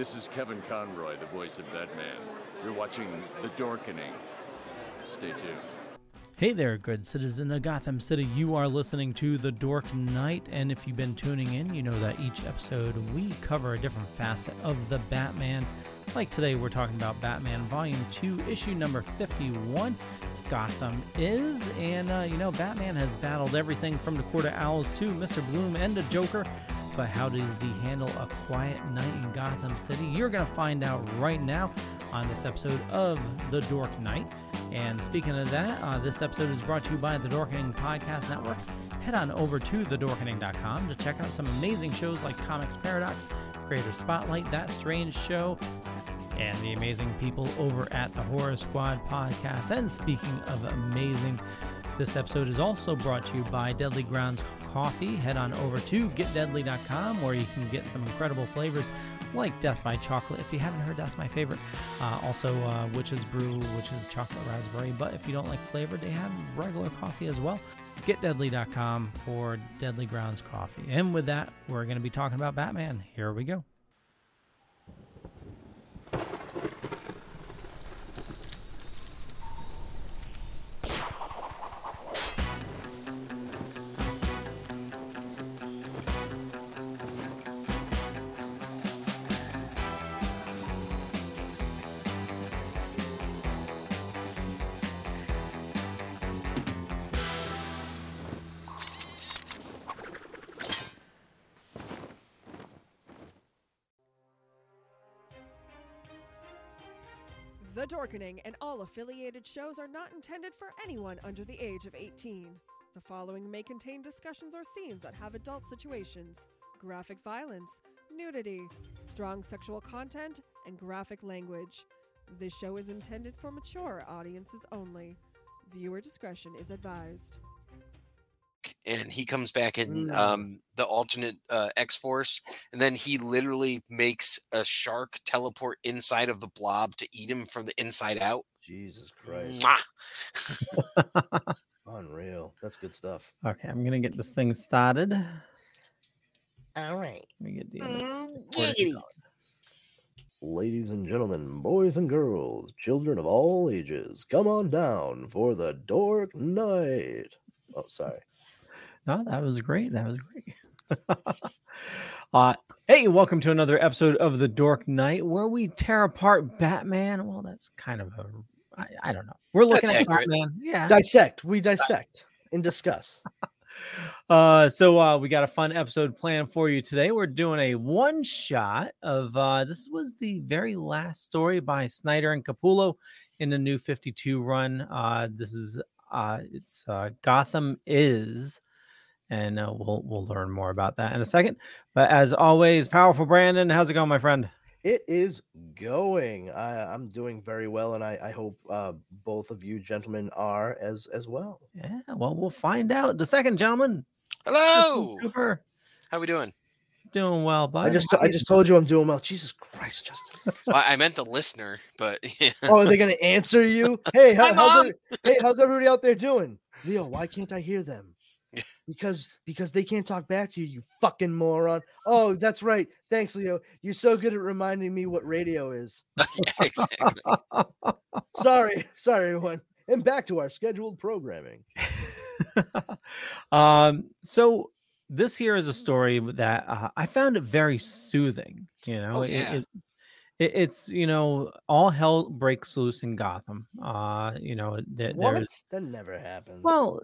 This is Kevin Conroy, the voice of Batman. You're watching The Dorkening. Stay tuned. Hey there, good citizen of Gotham City. You are listening to The Dork Knight, and if you've been tuning in, you know that each episode we cover a different facet of the Batman. Like today, we're talking about Batman Volume 2, issue number 51. Gotham is, and uh, you know, Batman has battled everything from the Court of Owls to Mr. Bloom and the Joker. But how does he handle a quiet night in Gotham City? You're going to find out right now on this episode of The Dork Knight. And speaking of that, uh, this episode is brought to you by the Dorkening Podcast Network. Head on over to thedorkening.com to check out some amazing shows like Comics Paradox, Creator Spotlight, That Strange Show, and the amazing people over at the Horror Squad podcast. And speaking of amazing, this episode is also brought to you by Deadly Grounds Coffee. Head on over to getdeadly.com where you can get some incredible flavors like Death by Chocolate. If you haven't heard, that's my favorite. Uh, also, uh, Witch's Brew, which is chocolate raspberry. But if you don't like flavor, they have regular coffee as well. GetDeadly.com for Deadly Grounds Coffee. And with that, we're going to be talking about Batman. Here we go. The Dorkening and all affiliated shows are not intended for anyone under the age of 18. The following may contain discussions or scenes that have adult situations, graphic violence, nudity, strong sexual content, and graphic language. This show is intended for mature audiences only. Viewer discretion is advised. And he comes back in Mm. um, the alternate uh, X Force, and then he literally makes a shark teleport inside of the blob to eat him from the inside out. Jesus Christ. Unreal. That's good stuff. Okay, I'm going to get this thing started. All right. Let me get the. Mm, Where's it giggity. going? Ladies and gentlemen, boys and girls, children of all ages, come on down for the Dork Night. Oh, sorry. No, that was great. That was great. uh, hey, welcome to another episode of The Dork Knight, where we tear apart Batman. Well, that's kind of a, I, I don't know. We're looking That's at accurate. Batman. Yeah. Dissect. We dissect and discuss. Uh, so uh, we got a fun episode planned for you today. We're doing a one shot of uh, this was the very last story by Snyder and Capullo in the new 52 run. Uh, this is uh, it's uh, Gotham is, and uh, we'll we'll learn more about that in a second. But as always, powerful Brandon, how's it going, my friend? It is going. I, I'm doing very well, and I, I hope uh, both of you gentlemen are as as well. Yeah, well, we'll find out. The second gentleman, Hello, Cooper, how we doing? doing well, bud. I just I just told you I'm doing well. Jesus Christ, Justin. Well, I meant the listener, but Oh, are they gonna answer you? Hey, how, Hi, how's, Mom. every- hey, how's everybody out there doing? Leo, why can't I hear them? Because because they can't talk back to you, you fucking moron. Oh, that's right. Thanks, Leo. You're so good at reminding me what radio is. exactly. Sorry, sorry, everyone. And back to our scheduled programming. um, so this here is a story that uh, I found it very soothing. You know, Oh, yeah. it, it, it's you know all hell breaks loose in Gotham. Uh, you know, What? That never happens. well,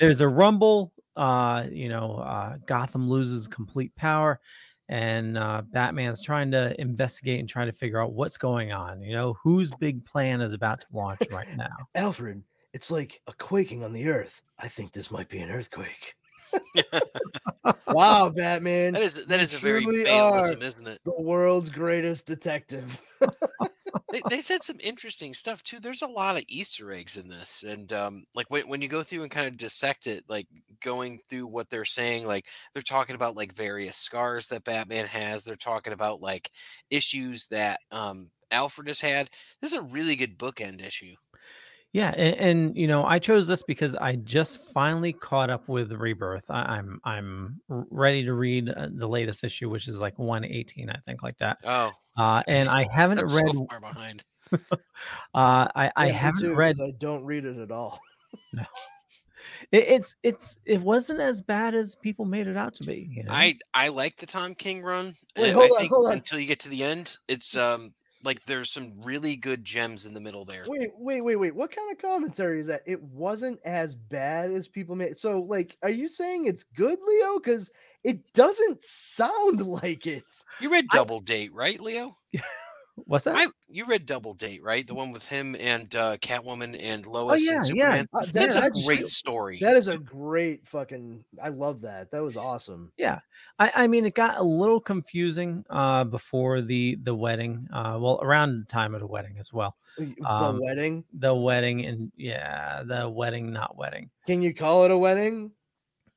there's a rumble. Uh, you know, uh, Gotham loses complete power, and uh, Batman's trying to investigate and trying to figure out what's going on. You know, whose big plan is about to launch right now. Alfred, it's like a quaking on the earth. I think this might be an earthquake. wow, Batman. That is that You a very truly Baleism, isn't it? the world's greatest detective. they, they said some interesting stuff too. There's a lot of Easter eggs in this, and um, like when when you go through and kind of dissect it, like going through what they're saying, like they're talking about like various scars that Batman has. They're talking about like issues that um Alfred has had. This is a really good bookend issue. Yeah, and, and you know, I chose this because I just finally caught up with Rebirth. I, I'm I'm ready to read uh, the latest issue, which is like 118, I think, like that. Oh, Uh, and I haven't that's read. so far behind. Uh, I I Yeah, me haven't too, 'cause read. I don't read it at all. It, it's it's it wasn't as bad as people made it out to be. You know? I I like the Tom King run. Wait, hold I on, think hold on. until you get to the end, it's um like there's some really good gems in the middle there. Wait, wait, wait, wait. What kind of commentary is that? It wasn't as bad as people made. So, like, are you saying it's good, Leo? Because it doesn't sound like it. You read Double Date, right, Leo? What's that? I you read Double Date, right? The one with him and uh, Catwoman and oh Lois yeah, and yeah. Superman. Uh, that- That's a great story. That is a great fucking. I love that. That was awesome. Yeah, I, I mean, it got a little confusing uh, before the the wedding. Uh, well, around the time of the wedding as well. The Um, wedding. The wedding and yeah, the wedding, not wedding. Can you call it a wedding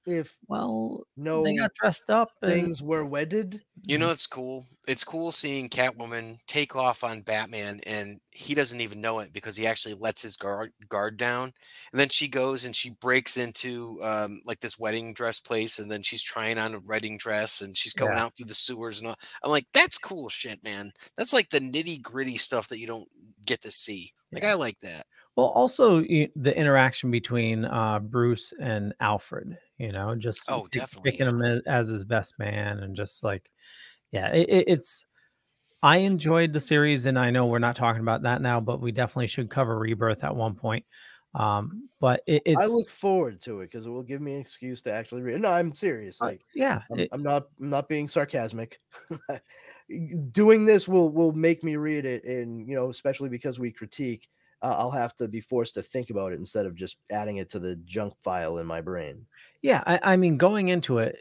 if Well, no they got dressed up. And, things were wedded? You know, it's cool. It's cool seeing Catwoman take off on Batman, and he doesn't even know it because he actually lets his guard guard down. And then she goes and she breaks into um, like this wedding dress place, and then she's trying on a wedding dress, and she's going Yeah. out through the sewers and all. I'm like, that's cool shit, man. That's like the nitty gritty stuff that you don't get to see. Like, Yeah. I like that. Well, also the interaction between uh, Bruce and Alfred. You know, just Oh, definitely, picking him as, as his best man, and just like, yeah, it, it, it's. I enjoyed the series, and I know we're not talking about that now, but we definitely should cover Rebirth at one point. Um, but it, it's I look forward to it because it will give me an excuse to actually read. No, I'm serious. uh, Like, yeah, I'm, it- I'm not. I'm not being sarcasmic. Doing this will will make me read it, and you know, especially because we critique, uh, I'll have to be forced to think about it instead of just adding it to the junk file in my brain. Yeah, I, I mean, going into it,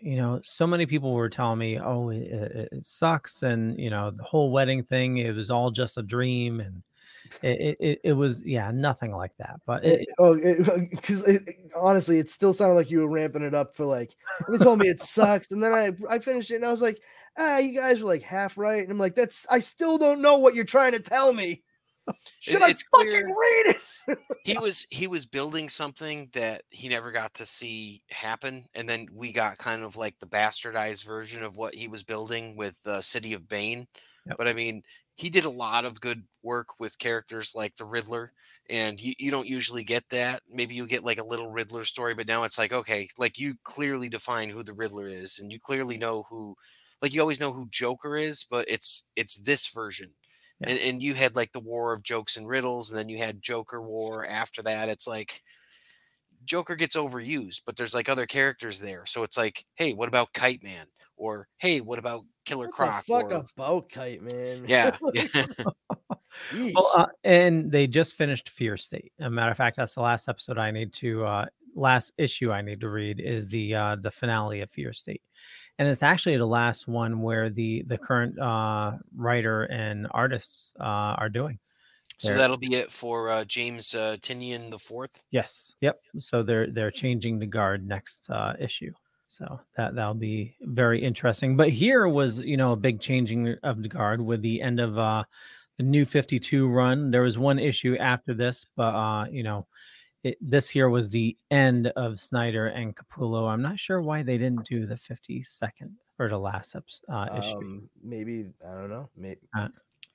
you know, so many people were telling me, "Oh, it, it, sucks," and you know, the whole wedding thing, it was all just a dream, and it it, it, was, yeah, nothing like that. But It- it, oh, because honestly, it still sounded like you were ramping it up for like. They told me it sucks, and then I I finished it, and I was like, ah, you guys were like half right, and I'm like, that's I still don't know what you're trying to tell me. Should I fucking read it? he was he was building something that he never got to see happen and then we got kind of like the bastardized version of what he was building with uh, city of bane Yep. but i mean he did a lot of good work with characters like the riddler and you, you don't usually get that maybe you get like a little riddler story but now it's like okay like you clearly define who the riddler is and you clearly know who like you always know who joker is but it's it's this version Yeah. and, and you had like the war of jokes and riddles and then you had joker war after that it's like joker gets overused but there's like other characters there so it's like hey what about kite man or hey what about killer What croc the fuck or, about kite, man? yeah well, uh, and they just finished Fear State. A matter of fact, that's the last episode I need to, uh, last issue I need to read is the uh, the finale of Fear State, and it's actually the last one where the the current uh, writer and artists uh, are doing. so that'll be it for uh, james uh, Tynion the fourth Yes. Yep. So they're they're changing the guard next uh, issue. So that that'll be very interesting. But here was you know a big changing of the guard with the end of uh, the new Fifty Two run. There was one issue after this, but uh, you know. It, this here was the end of Snyder and Capullo. I'm not sure why they didn't do the 52nd or the last eps- uh, issue. um, maybe I don't know. Maybe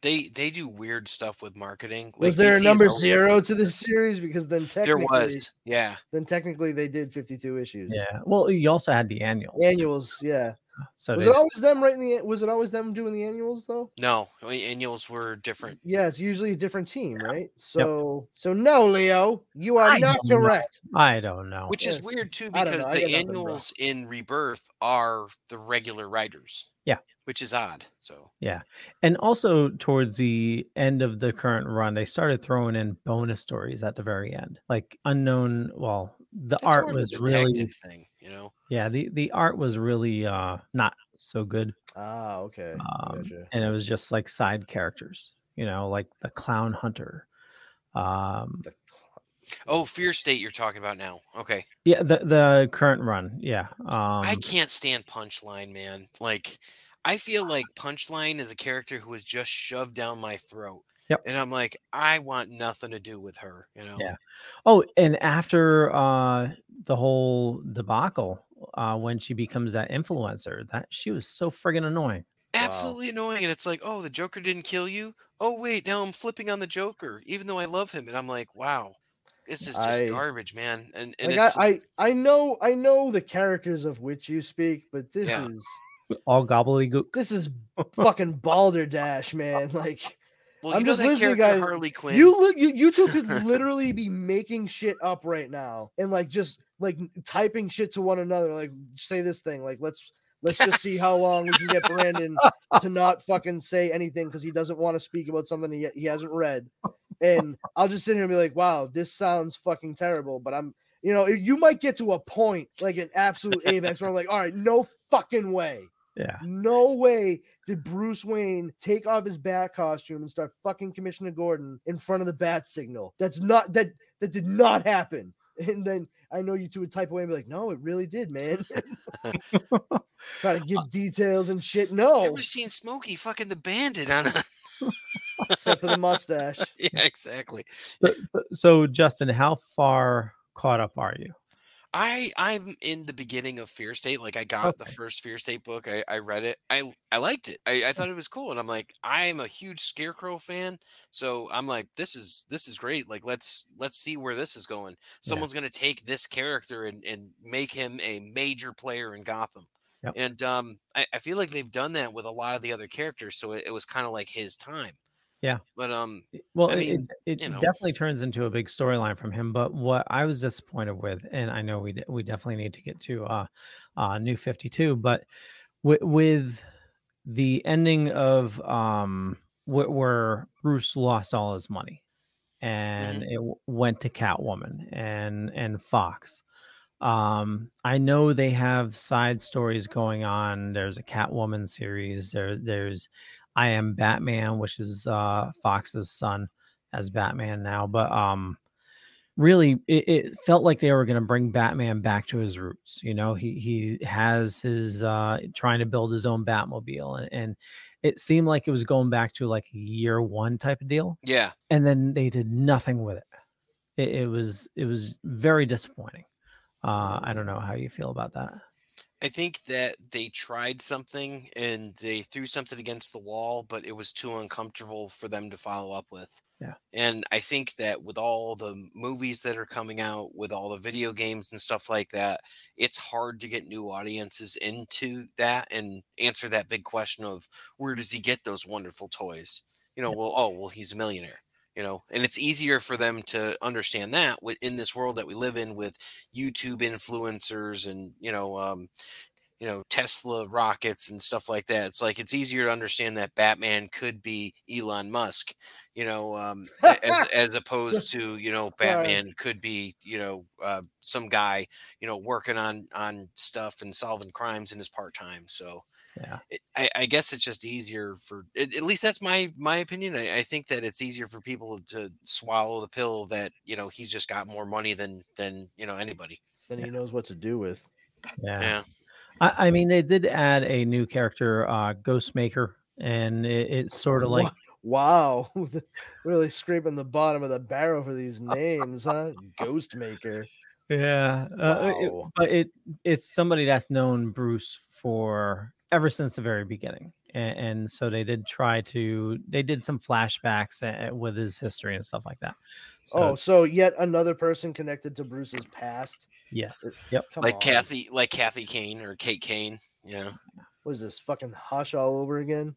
they they do weird stuff with marketing was like there a number zero to this series? Because then technically there was yeah then technically they did 52 issues. yeah. Well, you also had the annuals. Annuals, yeah. So Was they- it always them writing the? Was it always them doing the annuals though? no annuals were different Yeah, it's usually a different team, right? So, so no, Leo, you are I not don't know. correct. I don't know. which is weird too because the got nothing, annuals in rebirth are the regular writers Yeah. which is odd so yeah, And also towards the end of the current run, they started throwing in bonus stories at the very end, like unknown. Well, the That's art more of was really, thing you know yeah, the the art was really uh not so good, Ah, okay. um, gotcha. and it was just like side characters, you know, like the clown hunter. Um, The oh fear state you're talking about now okay yeah, the the current run, yeah. Um, i can't stand punchline man like i feel like punchline is a character who was just shoved down my throat Yep. And I'm like, I want nothing to do with her. You know. Yeah. Oh, and after uh the whole debacle, uh when she becomes that influencer, that she was so friggin' annoying. Absolutely annoying. And it's like, oh, the Joker didn't kill you. Oh wait, now I'm flipping on the Joker, even though I love him. And I'm like, wow, this is just I- garbage, man. And and Like it's I, I, I know, I know the characters of which you speak, but this Yeah. is All gobbledygook. this is fucking balderdash, man. Like well, I'm know just that listening, guys. Harley Quinn. you look, you, you two could literally be making shit up right now and like just like typing shit to one another. Like say this thing. Like let's let's just see how long we can get Brandon to not fucking say anything because he doesn't want to speak about something he, he hasn't read. And I'll just sit here and be like, wow, this sounds fucking terrible. But I'm, you know, you might get to a point like an absolute apex where I'm like, all right, no fucking way. Yeah. No way did Bruce Wayne take off his bat costume and start fucking Commissioner Gordon in front of the bat signal. That's not that that did not happen. And then I know you two would type away and be like, no, it really did, man. Try to give uh, details and shit. No, I've Never seen Smokey fucking the Bandit on a. except for the mustache. yeah, exactly. So, so- so, Justin, how far caught up are you? I I'm in the beginning of Fear State. Like I got the first Fear State book. I, I read it. I I liked it. I, I thought it was cool. And I'm like, I'm a huge Scarecrow fan. So I'm like, this is this is great. Like let's let's see where this is going. Someone's gonna take this character and, and make him a major player in Gotham. Yep. And um I, I feel like they've done that with a lot of the other characters. So it, it was kind of like his time. Yeah. But um Well, I it- mean, it, it definitely turns into a big storyline from him. But what I was disappointed with, and I know we we definitely need to get to uh, uh New Fifty Two, but with, with the ending of um wh- where Bruce lost all his money, and it w- went to Catwoman and and Fox. Um, I know they have side stories going on. There's a Catwoman series. There, there's I am Batman, which is uh Fox's son as Batman now. But um really it, it felt like they were gonna bring Batman back to his roots. You know, he he has his uh trying to build his own Batmobile and, and it seemed like it was going back to like year one type of deal. yeah. And then they did nothing with it. It, it was it was very disappointing. Uh I don't know how you feel about that. I think that they tried something and they threw something against the wall, but it was too uncomfortable for them to follow up with. Yeah. And I think that with all the movies that are coming out, with all the video games and stuff like that, it's hard to get new audiences into that and answer that big question of where does he get those wonderful toys? You know, well, oh, well, he's a millionaire. You know, and it's easier for them to understand that within this world that we live in with YouTube influencers and you know, um, you know, Tesla rockets and stuff like that. It's like it's easier to understand that Batman could be Elon Musk, you know, um, as, as opposed to you know, Batman could be you know uh, some guy you know working on on stuff and solving crimes in his part time. So Yeah. I, I guess it's just easier for at, at least that's my my opinion. I, I think that it's easier for people to swallow the pill that you know he's just got more money than than you know anybody. Then he knows what to do with. Yeah. Yeah. I, I mean, they did add a new character, uh, Ghostmaker, and it, it's sort of like Wow, really scraping the bottom of the barrel for these names, huh? Ghostmaker. yeah, uh, it- but it it's somebody that's known Bruce for ever since the very beginning, and, and so they did try to they did some flashbacks uh, with his history and stuff like that. So, oh, so yet another person connected to Bruce's past. yes, yep, Come like on. Kathy, like Kathy Kane or Kate Kane. Yeah. know, What is this fucking hush all over again?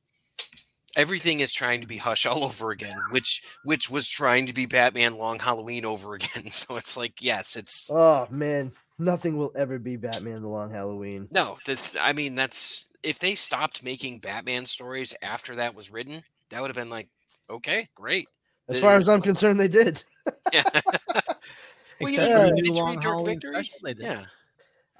everything is trying to be Hush all over again, which which was trying to be Batman Long Halloween over again. So it's like, yes, it's Oh man, nothing will ever be Batman: The Long Halloween. no. This, I mean, that's if they stopped making Batman stories after that was written, that would have been like, okay, great. As They- far as I'm concerned, they did. Yeah. Well, you except know, for the did new you Long read Dark Halloween Victory? special they did. Yeah.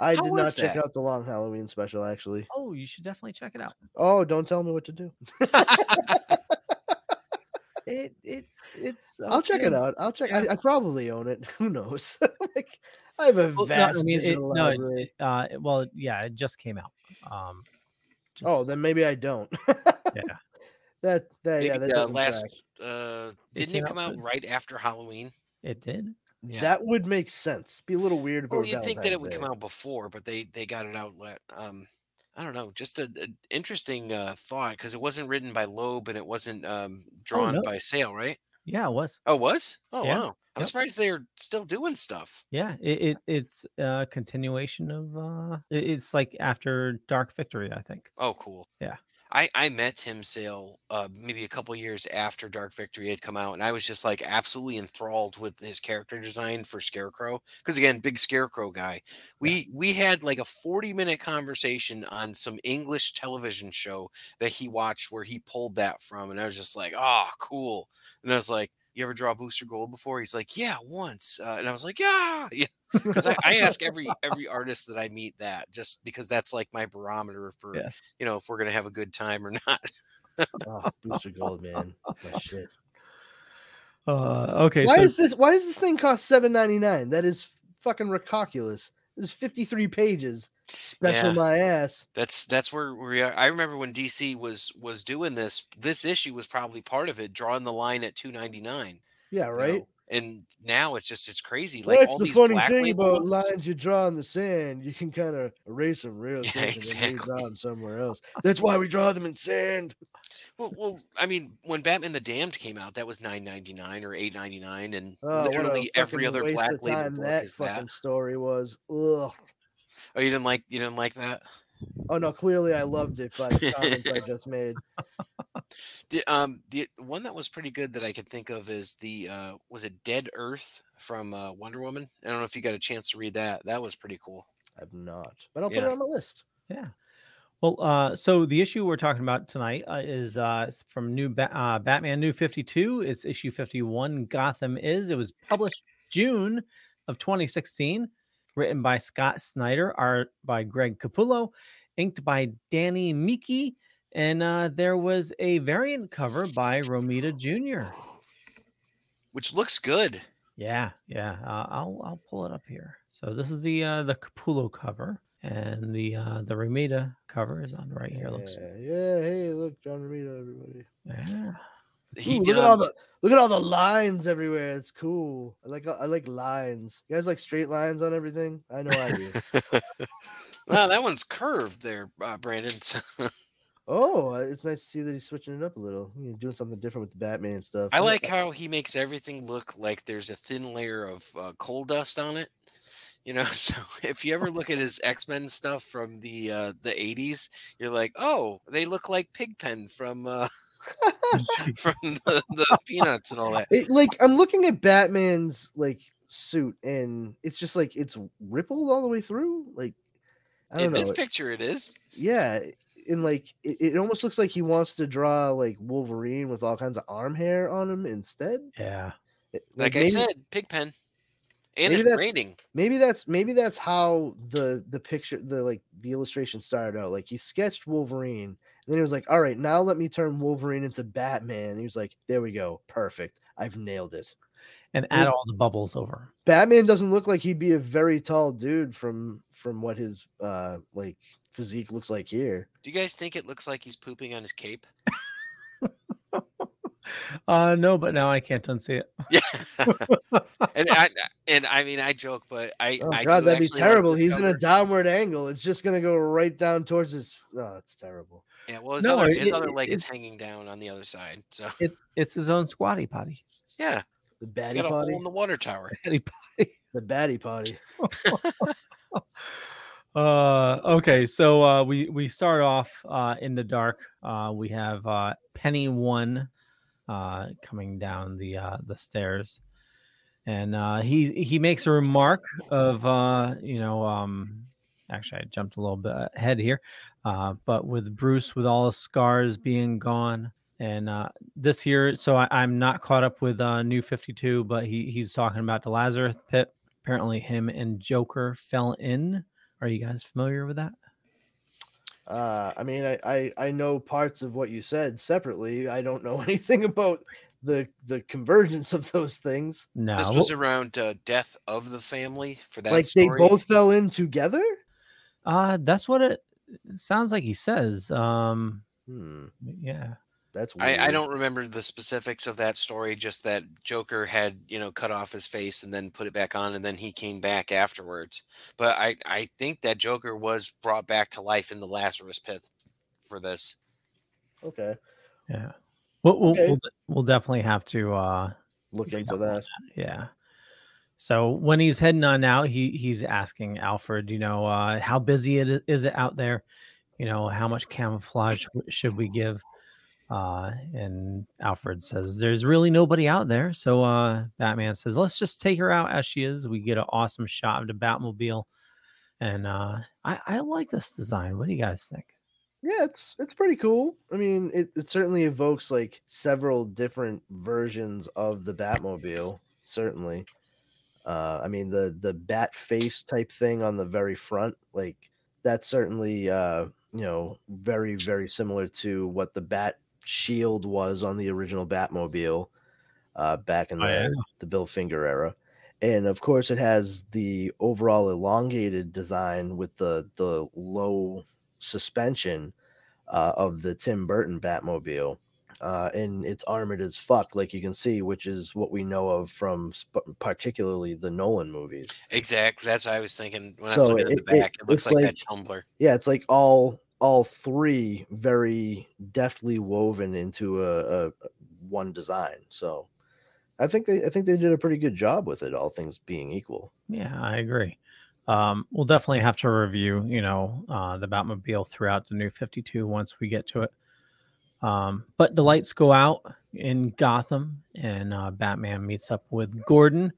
I How did not check that? out the Long Halloween special actually. Oh, you should definitely check it out. Oh, don't tell me what to do. It it's it's. I'll check it out. I'll check. Yeah. I, I probably own it. Who knows? like, I have a Well, no, vast I mean, digital it- library. it, uh, well, yeah, it just came out. Um, oh, then maybe I don't. Yeah. That that yeah, that uh, last track. uh Didn't came it come out the- right after Halloween? It did. Yeah. That would make sense. Be a little weird if it Well, was you'd think that it would Day. come out before, but they they got it out. la- Um, I don't know, just a, a interesting uh, thought because it wasn't written by Loeb and it wasn't um, drawn no. by Sale, right? Yeah, it was. Oh, it was? Oh, Yeah, wow! I'm yep. surprised they're still doing stuff. Yeah, it, it it's a continuation of uh it- it's like after Dark Victory, I think. Oh, cool. Yeah. I, I met Tim Sale uh, maybe a couple years after Dark Victory had come out, and I was just like absolutely enthralled with his character design for Scarecrow. Because again, big Scarecrow guy. We we had like a forty minute conversation on some English television show that he watched where he pulled that from, and I was just like, oh, cool. And I was like, you ever draw Booster Gold before? He's like, yeah, once. Uh, and I was like, yeah, yeah. Because I, I ask every every artist that I meet that just because that's like my barometer for Yeah. you know if we're gonna have a good time or not. Oh, Booster Gold, man. My shit. Uh okay, Why so is this? Why does this thing cost seven ninety nine? That is fucking ridiculous. Fifty three pages. Special Yeah. my ass. That's that's where we are. I remember when DC was was doing this. This issue was probably part of it, drawing the line at two ninety nine. Yeah, right. And now it's just it's crazy. Like That's all the these funny black thing about ones. lines you draw in the sand. You can kind of erase them real Yeah, quick and exactly. them somewhere else. That's why we draw them in sand. Well, well, I mean, when Batman the Damned came out, that was nine ninety nine or eight ninety nine, and Oh, literally every other black label book that is fucking that. story was. Ugh. Oh, you didn't like you didn't like that? Oh no, clearly I loved it by the comments I just made. The um the one that was pretty good that I could think of is the uh was it Dead Earth from uh, Wonder Woman? I don't know if you got a chance to read that. That was pretty cool. I've not, but I'll put it on the list. Yeah. Well, uh, so the issue we're talking about tonight uh, is uh, from new ba- uh, Batman New 52. It's issue 51. Gotham is. It was published June of 2016. Written by Scott Snyder, art by Greg Capullo, inked by Danny Miki, and uh, there was a variant cover by Romita Jr. Which looks good. Yeah, yeah. Uh, I'll I'll pull it up here. So this is the uh, the Capullo cover, and the uh, the Romita cover is on right here. Looks Yeah, yeah. Hey, look, John Romita, everybody. yeah. He Ooh, look at all um, the look at all the lines everywhere. It's cool. I like I like lines. You guys like straight lines on everything? I know I do. wow, that one's curved there, uh, Brandon. oh, uh, it's nice to see that he's switching it up a little. You know, doing something different with the Batman stuff. I like how he makes everything look like there's a thin layer of uh, coal dust on it. You know, so if you ever look at his X Men stuff from the uh, the '80s, you're like, oh, they look like Pigpen from uh, from the, the Peanuts and all that. It, like I'm looking at Batman's like suit, and it's just like it's rippled all the way through. Like I don't In know. this picture, it is. yeah, and like it, it almost looks like he wants to draw like Wolverine with all kinds of arm hair on him instead. Yeah. It- Like I maybe- said, Pigpen. And maybe it's that's- raining. maybe that's maybe that's how the the picture the like the illustration started out like he sketched wolverine and then he was like all right now let me turn wolverine into batman. And he was like there we go. Perfect. I've nailed it. And add all the bubbles over. batman doesn't look like he'd be a very tall dude from from what his uh like physique looks like here. Do you guys think it looks like he's pooping on his cape? Uh no, but now I can't unsee it. Yeah. and I and I mean I joke, but I oh I god that'd be actually like terrible the he's in a downward angle it's just gonna go right down towards his oh it's terrible Yeah, well his No, other his it- other it- leg is it's- hanging down on the other side. So It it's his own squatty potty. yeah, the he's batty got potty in the water tower. Potty potty. the batty potty Uh okay, so uh we we start off uh in the dark. Uh we have uh Penny one uh coming down the uh the stairs. And uh he he makes a remark of uh you know um actually I jumped a little bit ahead here. Uh but with Bruce with all his scars being gone and uh this year so I, I'm not caught up with uh new 52 but he he's talking about the Lazarus pit apparently him and Joker fell in are you guys familiar with that? Uh, I mean, I, I I know parts of what you said separately. I don't know anything about the the convergence of those things. No. This was around uh, death of the family for that like story. they both fell in together. uh that's what it sounds like he says. Um Hmm. yeah. That's weird. I, I don't remember the specifics of that story. Just that Joker had you know cut off his face and then put it back on, and then he came back afterwards. But I I think that Joker was brought back to life in the Lazarus pit for this. Okay, Yeah. We'll we'll, Okay. we'll, we'll definitely have to uh look into up on that. yeah. So when he's heading on out, he he's asking Alfred, you know, uh, how busy it is it out there? You know, how much camouflage should we give? Uh, and Alfred says, "There's really nobody out there." So uh, Batman says, "Let's just take her out as she is." We get an awesome shot of the Batmobile, and uh, I I like this design. What do you guys think? Yeah, it's it's pretty cool. I mean, it, it certainly evokes like several different versions of the Batmobile. Certainly, uh, I mean the the bat face type thing on the very front, like that's certainly uh, you know very very similar to what the bat shield was on the original Batmobile uh, back in Oh, the yeah. the Bill Finger era. And of course, it has the overall elongated design with the the low suspension uh, of the Tim Burton Batmobile. Uh, and it's armored as fuck, like you can see, which is what we know of from sp- particularly the Nolan movies. Exactly. That's what I was thinking when I was So looking at it- the back. It, looks looks like, like- that tumbler. Yeah, it's like all all three very deftly woven into a, a one design. So I think they I think they did a pretty good job with it, all things being equal. Yeah, I agree. Um, we'll definitely have to review, you know, uh, the Batmobile throughout the new 52 once we get to it. Um, but the lights go out in Gotham, and uh, Batman meets up with Gordon.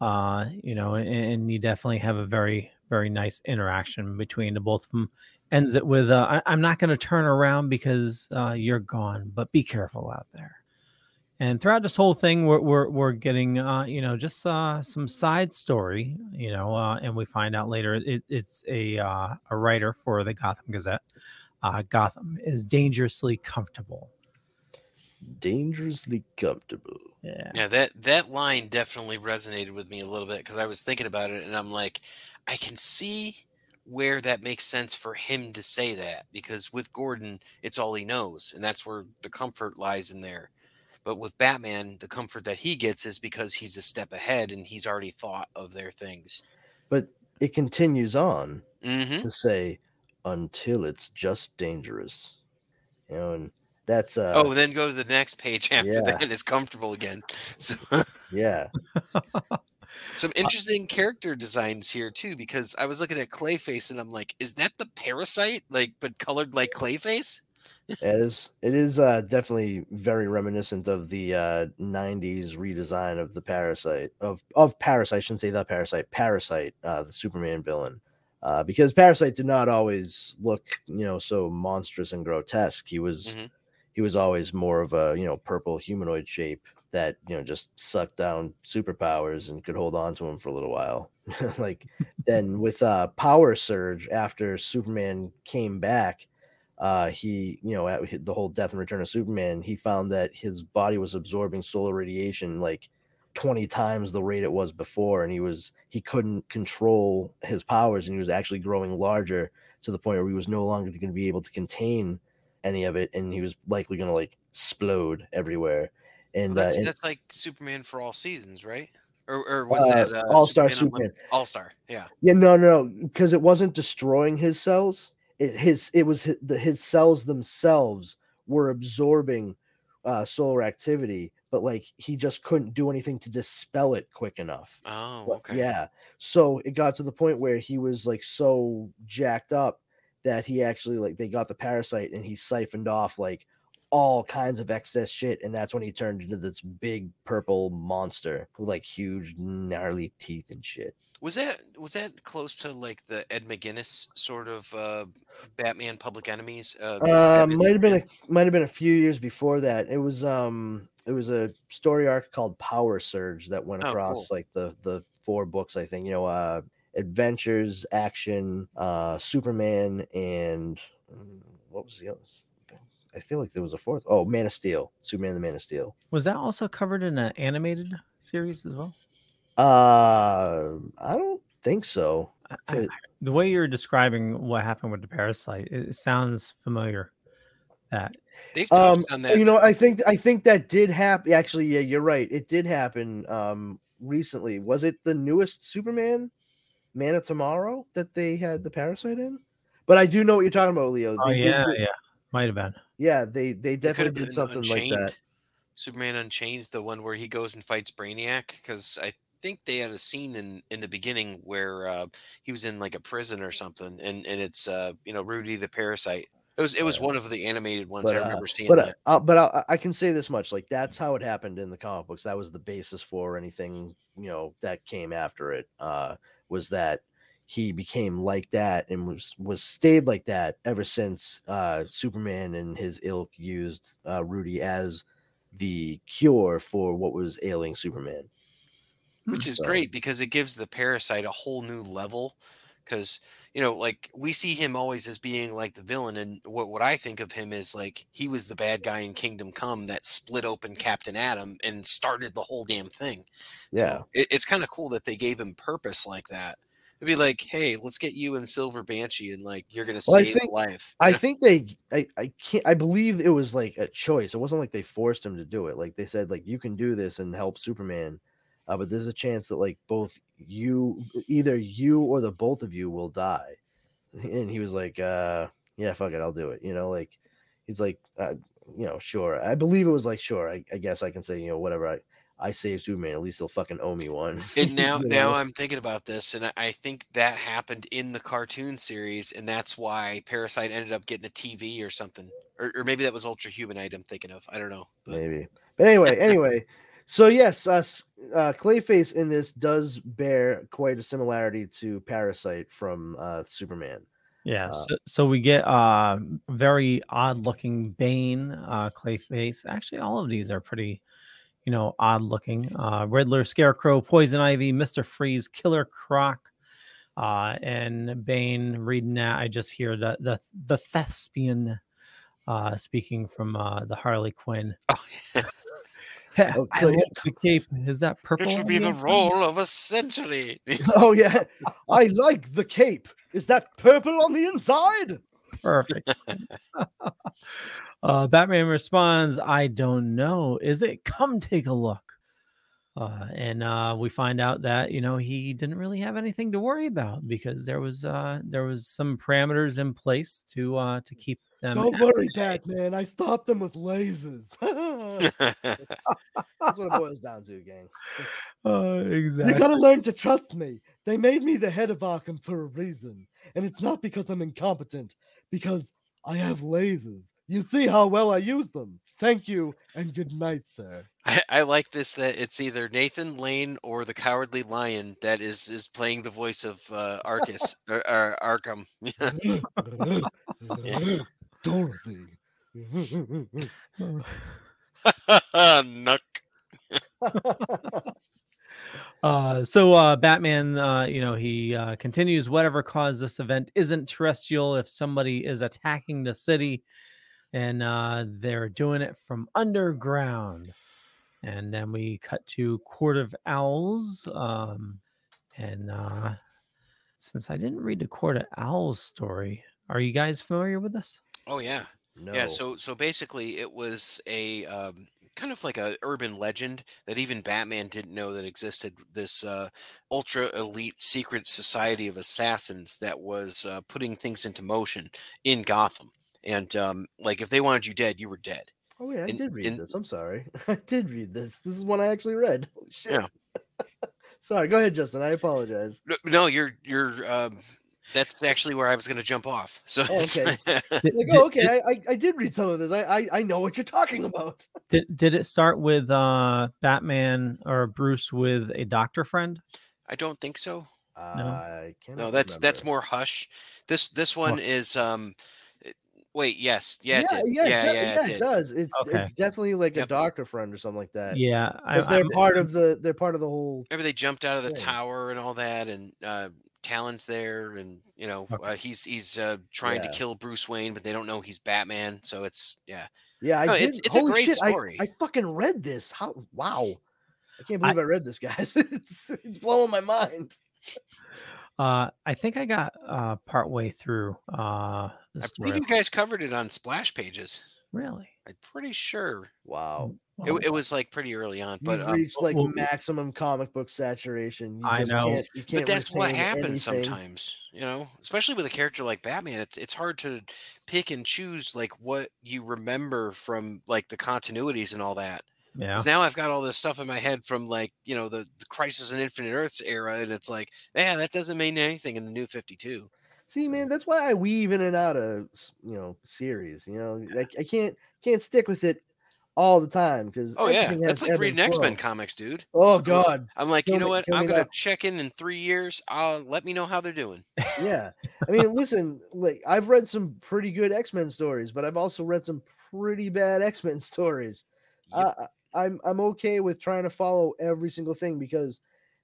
Uh, you know, and, and you definitely have a very, very nice interaction between the both of them. Ends it with, uh, I, "I'm not going to turn around because uh, you're gone, but be careful out there." And throughout this whole thing, we're we're, we're getting uh, you know just uh, some side story, you know, uh, and we find out later it, it's a uh, a writer for the Gotham Gazette. Uh, Gotham is dangerously comfortable. Dangerously comfortable. Yeah, Yeah, that that line definitely resonated with me a little bit because I was thinking about it and I'm like, I can see where that makes sense for him to say that because with Gordon, it's all he knows, and that's where the comfort lies in there. But with Batman, the comfort that he gets is because he's a step ahead and he's already thought of their things. But it continues on hmm to say until it's just dangerous. You know, and that's uh oh, then go to the next page after yeah. that. It's comfortable again. So yeah. some interesting character designs here too, because I was looking at Clayface and I'm like, is that the parasite? Like, but colored like Clayface? It is it is uh definitely very reminiscent of the uh 90s redesign of the parasite of of parasite I shouldn't say the parasite parasite uh the Superman villain uh because parasite did not always look you know so monstrous and grotesque he was Mhm. he was always more of a you know purple humanoid shape that you know just sucked down superpowers and could hold on to him for a little while. Like then with uh power surge after Superman came back uh he you know at the whole death and return of superman he found that his body was absorbing solar radiation like 20 times the rate it was before and he was he couldn't control his powers and he was actually growing larger to the point where he was no longer going to be able to contain any of it and he was likely going to like explode everywhere and, Well, that's uh, that's like Superman for all seasons, right? Or, or was Uh, that uh, All-Star Superman? All Star, yeah. Yeah, no, no, because it wasn't destroying his cells. It his it was his, the, his cells themselves were absorbing uh, solar activity, but like he just couldn't do anything to dispel it quick enough. Oh, But, okay. Yeah, so it got to the point where he was like so jacked up that he actually like they got the parasite and he siphoned off like all kinds of excess shit, and that's when he turned into this big purple monster with like huge gnarly teeth and shit. Was that was that close to like the Ed McGuinness sort of uh, Batman Public Enemies? Uh, Uh, might have been a might have been a few years before that. It was um it was a story arc called Power Surge that went Oh, across cool. like the the four books I think. You know, uh Adventures, Action, uh Superman, and mm, what was the others? I feel like there was a fourth. Oh, Man of Steel, Superman the Man of Steel. was that also covered in an animated series as well? Uh, I don't think so. I- I- the way you're describing what happened with the parasite, it, it sounds familiar. that. They've touched Um, on that. you know, I think I think that did happen. Actually, yeah, you're right. It did happen um recently. Was it the newest Superman, Man of Tomorrow, that they had the parasite in? But I do know what you're talking about, Leo. Oh They did yeah, do- yeah, might have been. Yeah. They they definitely did something like that. Superman Unchained, the one where he goes and fights Brainiac, because I think they had a scene in in the beginning where uh, he was in like a prison or something, and and it's uh, you know Rudy the Parasite. It was it was one of the animated ones. But, I uh, remember seeing But uh, uh, but I, I can say this much: like that's how it happened in the comic books. That was the basis for anything you know that came after it. Uh, was that he became like that and was was stayed like that ever since uh, Superman and his ilk used uh, Rudy as the cure for what was ailing Superman. which is So- great because it gives the parasite a whole new level because you know like we see him always as being like the villain and what, what i think of him is like he was the bad guy in kingdom come that split open captain atom and started the whole damn thing So Yeah. it, it's kind of cool that they gave him purpose like that it'd be like hey let's get you and silver banshee and like you're gonna Well, I save think- life I think they I, I can't I believe it was like a choice. It wasn't like they forced him to do it. Like they said, like you can do this and help Superman. Uh, but there's a chance that like both you either you or the both of you will die. And he was like, uh yeah, fuck it, I'll do it. You know, like he's like uh, you know, sure. I believe it was like, sure, I, I guess I can say, you know, whatever I I saved Superman, at least he'll fucking owe me one. And now, You now? I'm thinking about this, and I- I think that happened in the cartoon series, and that's why Parasite ended up getting a TV or something, or, or maybe that was Ultra Humanite. I'm thinking of. I don't know. But maybe. But anyway, anyway, so yes, uh, s- uh, Clayface in this does bear quite a similarity to Parasite from uh, Superman. Yeah, Uh, so, so we get uh very odd looking Bane, uh Clayface. Actually, all of these are pretty, you know, odd looking. Uh Riddler, Scarecrow, Poison Ivy, Mr. Freeze, Killer Croc, uh, and Bane reading that. I just hear the the the thespian uh speaking from uh the Harley Quinn. Oh, yeah. Yeah, Oh, I like the cape. Is that purple? it should be the inside? role of a century. Oh yeah, I like the cape. Is that purple on the inside? Perfect. uh, Batman responds, I don't know. Is it? Come take a look. Uh, and uh, we find out that you know he didn't really have anything to worry about because there was uh, there was some parameters in place to uh, to keep them. Don't worry, bay. Batman. I stopped them with lasers. That's what it boils down to, gang. Uh, exactly. You exactly. gotta learn to trust me. They made me the head of Arkham for a reason. And it's not because I'm incompetent, because I have lasers. You see how well I use them. Thank you and good night, sir. I, I like this that it's either Nathan Lane or the Cowardly Lion that is is playing the voice of uh, Arcus or, or Arkham. Dorothy. Nuck. Uh, so uh, Batman, uh, you know, he uh, continues. Whatever caused this event isn't terrestrial. If somebody is attacking the city, and uh, they're doing it from underground, and then we cut to Court of Owls. Um, and uh, since I didn't read the Court of Owls story, are you guys familiar with this? Oh yeah. no. Yeah, so so basically, it was a um, kind of like a urban legend that even Batman didn't know that existed. This uh, ultra elite secret society of assassins that was uh, putting things into motion in Gotham, and um, like if they wanted you dead, you were dead. Oh yeah, I in- did read in- this. I'm sorry. I did read this. This is one I actually read. Holy shit. Yeah. sorry, go ahead, Justin. I apologize. No, no you're you're. Um, that's actually where I was going to jump off. So Oh, it's- Like, oh, okay, I, I I did read some of this. I, I I know what you're talking about. Did did it start with uh, Batman or Bruce with a doctor friend? I don't think so. I can't. No, that's that's more hush. This this one is um. Wait, yes, yeah, it did. yeah, yeah, yeah, yeah, it, it does. It's Okay. it's definitely like a doctor friend or something like that. Yeah, I, they're I'm- part of the they're part of the whole. Remember they jumped out of the thing. tower and all that, and uh, Talon's there, and you know Okay. uh, he's he's uh, trying Yeah. to kill Bruce Wayne, but they don't know he's Batman. So it's yeah, Yeah, I No, it's- it's a great shit, story. I, fucking read this. How? Wow. I can't believe I, read this, guys. it's it's blowing my mind. Uh, I think I got uh part way through uh I believe you guys covered it on splash pages. Really? I'm pretty sure Wow. it, Well, it was like pretty early on. But You've um, reached like well- maximum comic book saturation. You I just know. Can't, you can't but that's what happens anything. sometimes, you know, especially with a character like Batman. It's it's hard to pick and choose like what you remember from like the continuities and all that. yeah. 'Cause now I've got all this stuff in my head from like you know the, the Crisis on Infinite Earths era, and it's like, yeah, that doesn't mean anything in the New Fifty Two. See, man, that's why I weave in and out of you know series. You know, like I can't can't stick with it all the time because Oh yeah, that's like reading X Men comics, dude. Oh God, I'm like, you know me- what? I'm gonna check in in three years. I'll let me know how they're doing. yeah. I mean, listen, like I've read some pretty good X Men stories, but I've also read some pretty bad X Men stories. Yep. Uh, I'm I'm okay with trying to follow every single thing because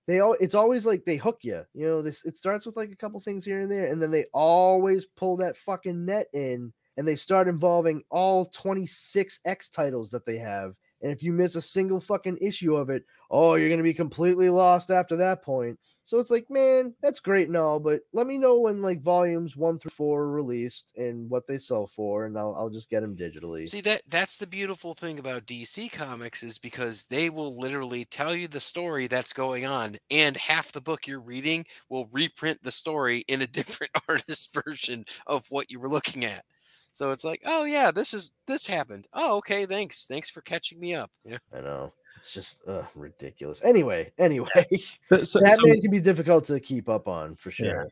they all it's always like they hook you. You know, this it starts with like a couple things here and there, and then they always pull that fucking net in and they start involving all 26 X titles that they have. And if you miss a single fucking issue of it, oh, you're gonna be completely lost after that point. So it's like, man, that's great and all, but let me know when like volumes one through four are released and what they sell for, and I'll I'll just get them digitally. See that that's the beautiful thing about DC Comics is because they will literally tell you the story that's going on, and half the book you're reading will reprint the story in a different artist version of what you were looking at. So it's like, oh yeah, this is this happened. Oh okay, thanks, thanks for catching me up. Yeah, I know it's just uh, ridiculous. Anyway, anyway, So, so- Batman can be difficult to keep up on for sure.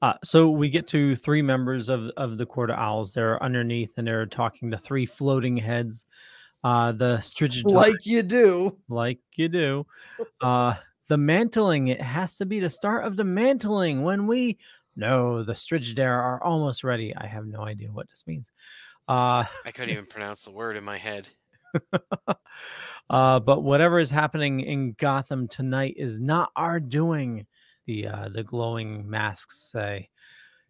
Uh, so we get to three members of of the Court of Owls. They're underneath and they're talking to three floating heads. Uh, the Strigidae, like, Like you do. Like you do. Uh, the mantling. It has to be the start of the mantling. When we no, the Strigidae are almost ready. I have no idea what this means. Uh, I couldn't even pronounce the word in my head. uh, but whatever is happening in Gotham tonight is not our doing. The uh, the glowing masks say,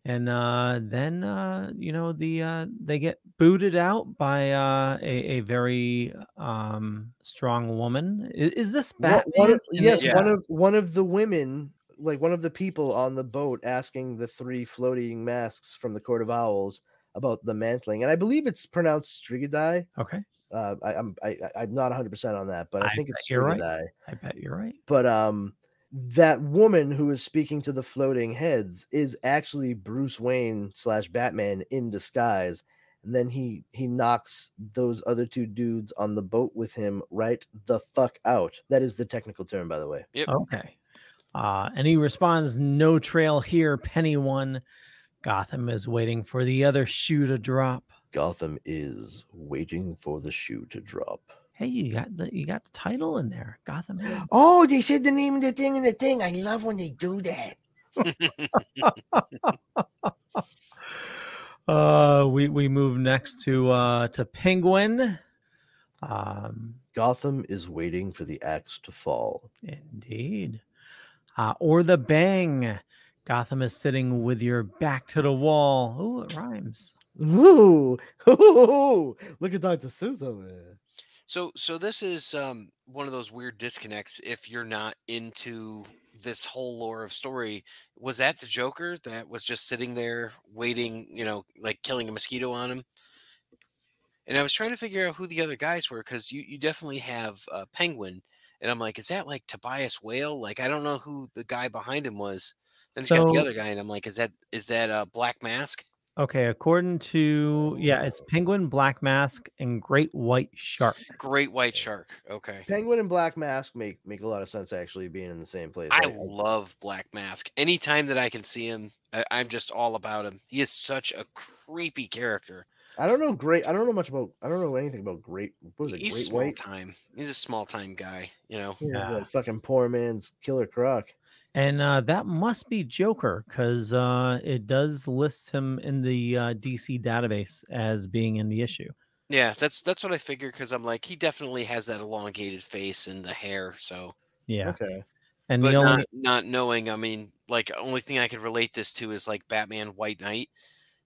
and uh, then uh, you know the uh, they get booted out by uh, a, a very um, strong woman. Is, is this One- Batman? one in yes, this- one of one of the women, like one of the people on the boat, asking the three floating masks from the Court of Owls about the mantling, and I believe it's pronounced Strigidae. Okay, Uh, I, I'm I, I- I'm not 100 percent on that, but I, I think it's bet you're right. I bet you're right. But um, that woman who is speaking to the floating heads is actually Bruce Wayne slash Batman in disguise. And then he he knocks those other two dudes on the boat with him right the fuck out. That is the technical term, by the way. Yep. Okay. Uh, and he responds, No trail here, Penny one. Gotham is waiting for the other shoe to drop. Gotham is waiting for the shoe to drop. Hey, you got the you got the title in there. Gotham. is- Oh, they said the name of the thing and the thing. I love when they do that. Uh we we move next to uh to Penguin. Um Gotham is waiting for the axe to fall. indeed. Uh or the bang. Gotham is sitting with your back to the wall. Oh, it rhymes. Ooh, ooh, look at Dr. Seuss over there. So so this is um one of those weird disconnects if you're not into this whole lore of story. Was that the Joker that was just sitting there waiting, you know, like killing a mosquito on him? And I was trying to figure out who the other guys were because you, you definitely have uh, Penguin, and I'm like, is that like Tobias Whale? Like I don't know who the guy behind him was. Then he's got the other guy, and I'm like, is that is that a Black Mask? Okay, according to yeah, it's Penguin, Black Mask, and Great White Shark. Great White Shark. Okay. Penguin and Black Mask make make a lot of sense actually being in the same place. I love Black Mask. Anytime that I can see him, I, I'm just all about him. He is such a creepy character. I don't know great. I don't know much about. I don't know anything about Great. What was it? He's Great small White. time. He's a small time guy. You know. Yeah, Yeah. like fucking poor man's Killer Croc. And uh, that must be Joker because uh, it does list him in the uh, DC database as being in the issue. Yeah, that's that's what I figured because I'm like, he definitely has that elongated face and the hair. So, Yeah, Okay. and but the only not not knowing, I mean, like only thing I could relate this to is like Batman White Knight.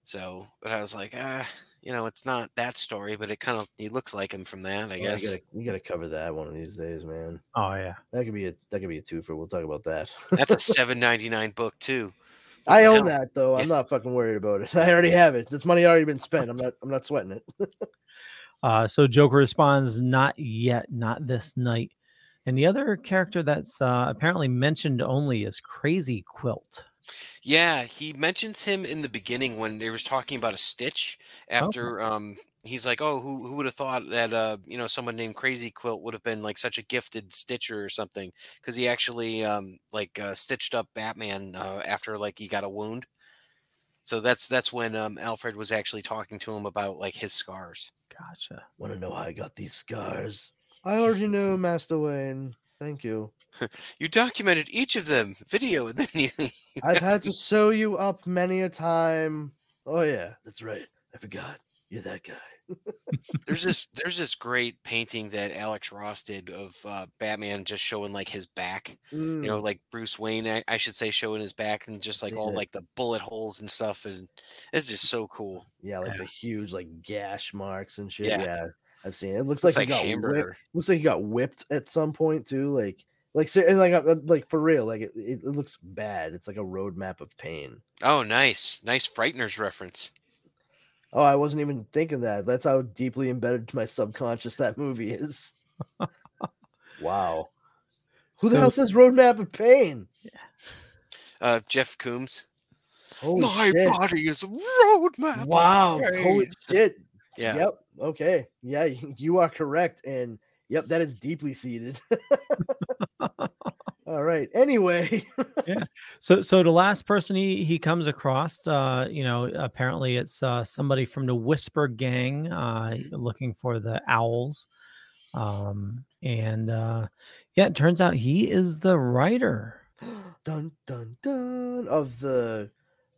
So, but I was like, ah, you know, it's not that story, but it kind of he looks like him from that, I Well, guess. You gotta, you gotta cover that one of these days, man. oh yeah, That could be a that could be a twofer. We'll talk about that. That's a 7.99 book too. I the own hell? that though. I'm not fucking worried about it. I already have it. This money already been spent. I'm not. I'm not sweating it. Uh, so Joker responds, "Not yet, not this night." And the other character that's uh, apparently mentioned only is Crazy Quilt. Yeah, he mentions him in the beginning when they was talking about a Stitch. After um, he's like, "Oh, who who would have thought that uh, you know, someone named Crazy Quilt would have been like such a gifted stitcher or something?" Because he actually um, like uh, stitched up Batman uh, after like he got a wound. So that's that's when um, Alfred was actually talking to him about like his scars. Gotcha. Want to know how I got these scars? I already know, Master Wayne. Thank you. You documented each of them, video, and then you. you I've had to sew you up many a time. Oh yeah, that's right. I forgot. You're that guy. there's this there's this great painting that Alex Ross did of uh, Batman just showing like his back. you know, Mm, like Bruce Wayne, I, I should say, showing his back and just like all like the bullet holes and stuff, and it's just so cool. yeah, like Yeah. the huge like gash marks and shit. Yeah. Yeah, I've seen it. It looks Looks like, like he got whipped. Looks like he got whipped at some point too. Like, like, and like, uh, like for real. Like, it, it, it looks bad. It's like a roadmap of pain. Oh, nice, nice Frighteners reference. Oh, I wasn't even thinking that. That's how deeply embedded to my subconscious that movie is. wow. Who the hell says roadmap of pain? Yeah. Uh, Jeff Combs. Holy My shit. body is a roadmap. of Wow. Holy shit. Yeah. Yep. Okay. Yeah, you are correct. And yep, that is deeply seated. All right. Anyway. yeah. So, so the last person he he comes across, uh, you know, apparently it's uh, somebody from the Whisper Gang, uh, looking for the owls, um, and uh, yeah, it turns out he is the writer. dun dun dun of the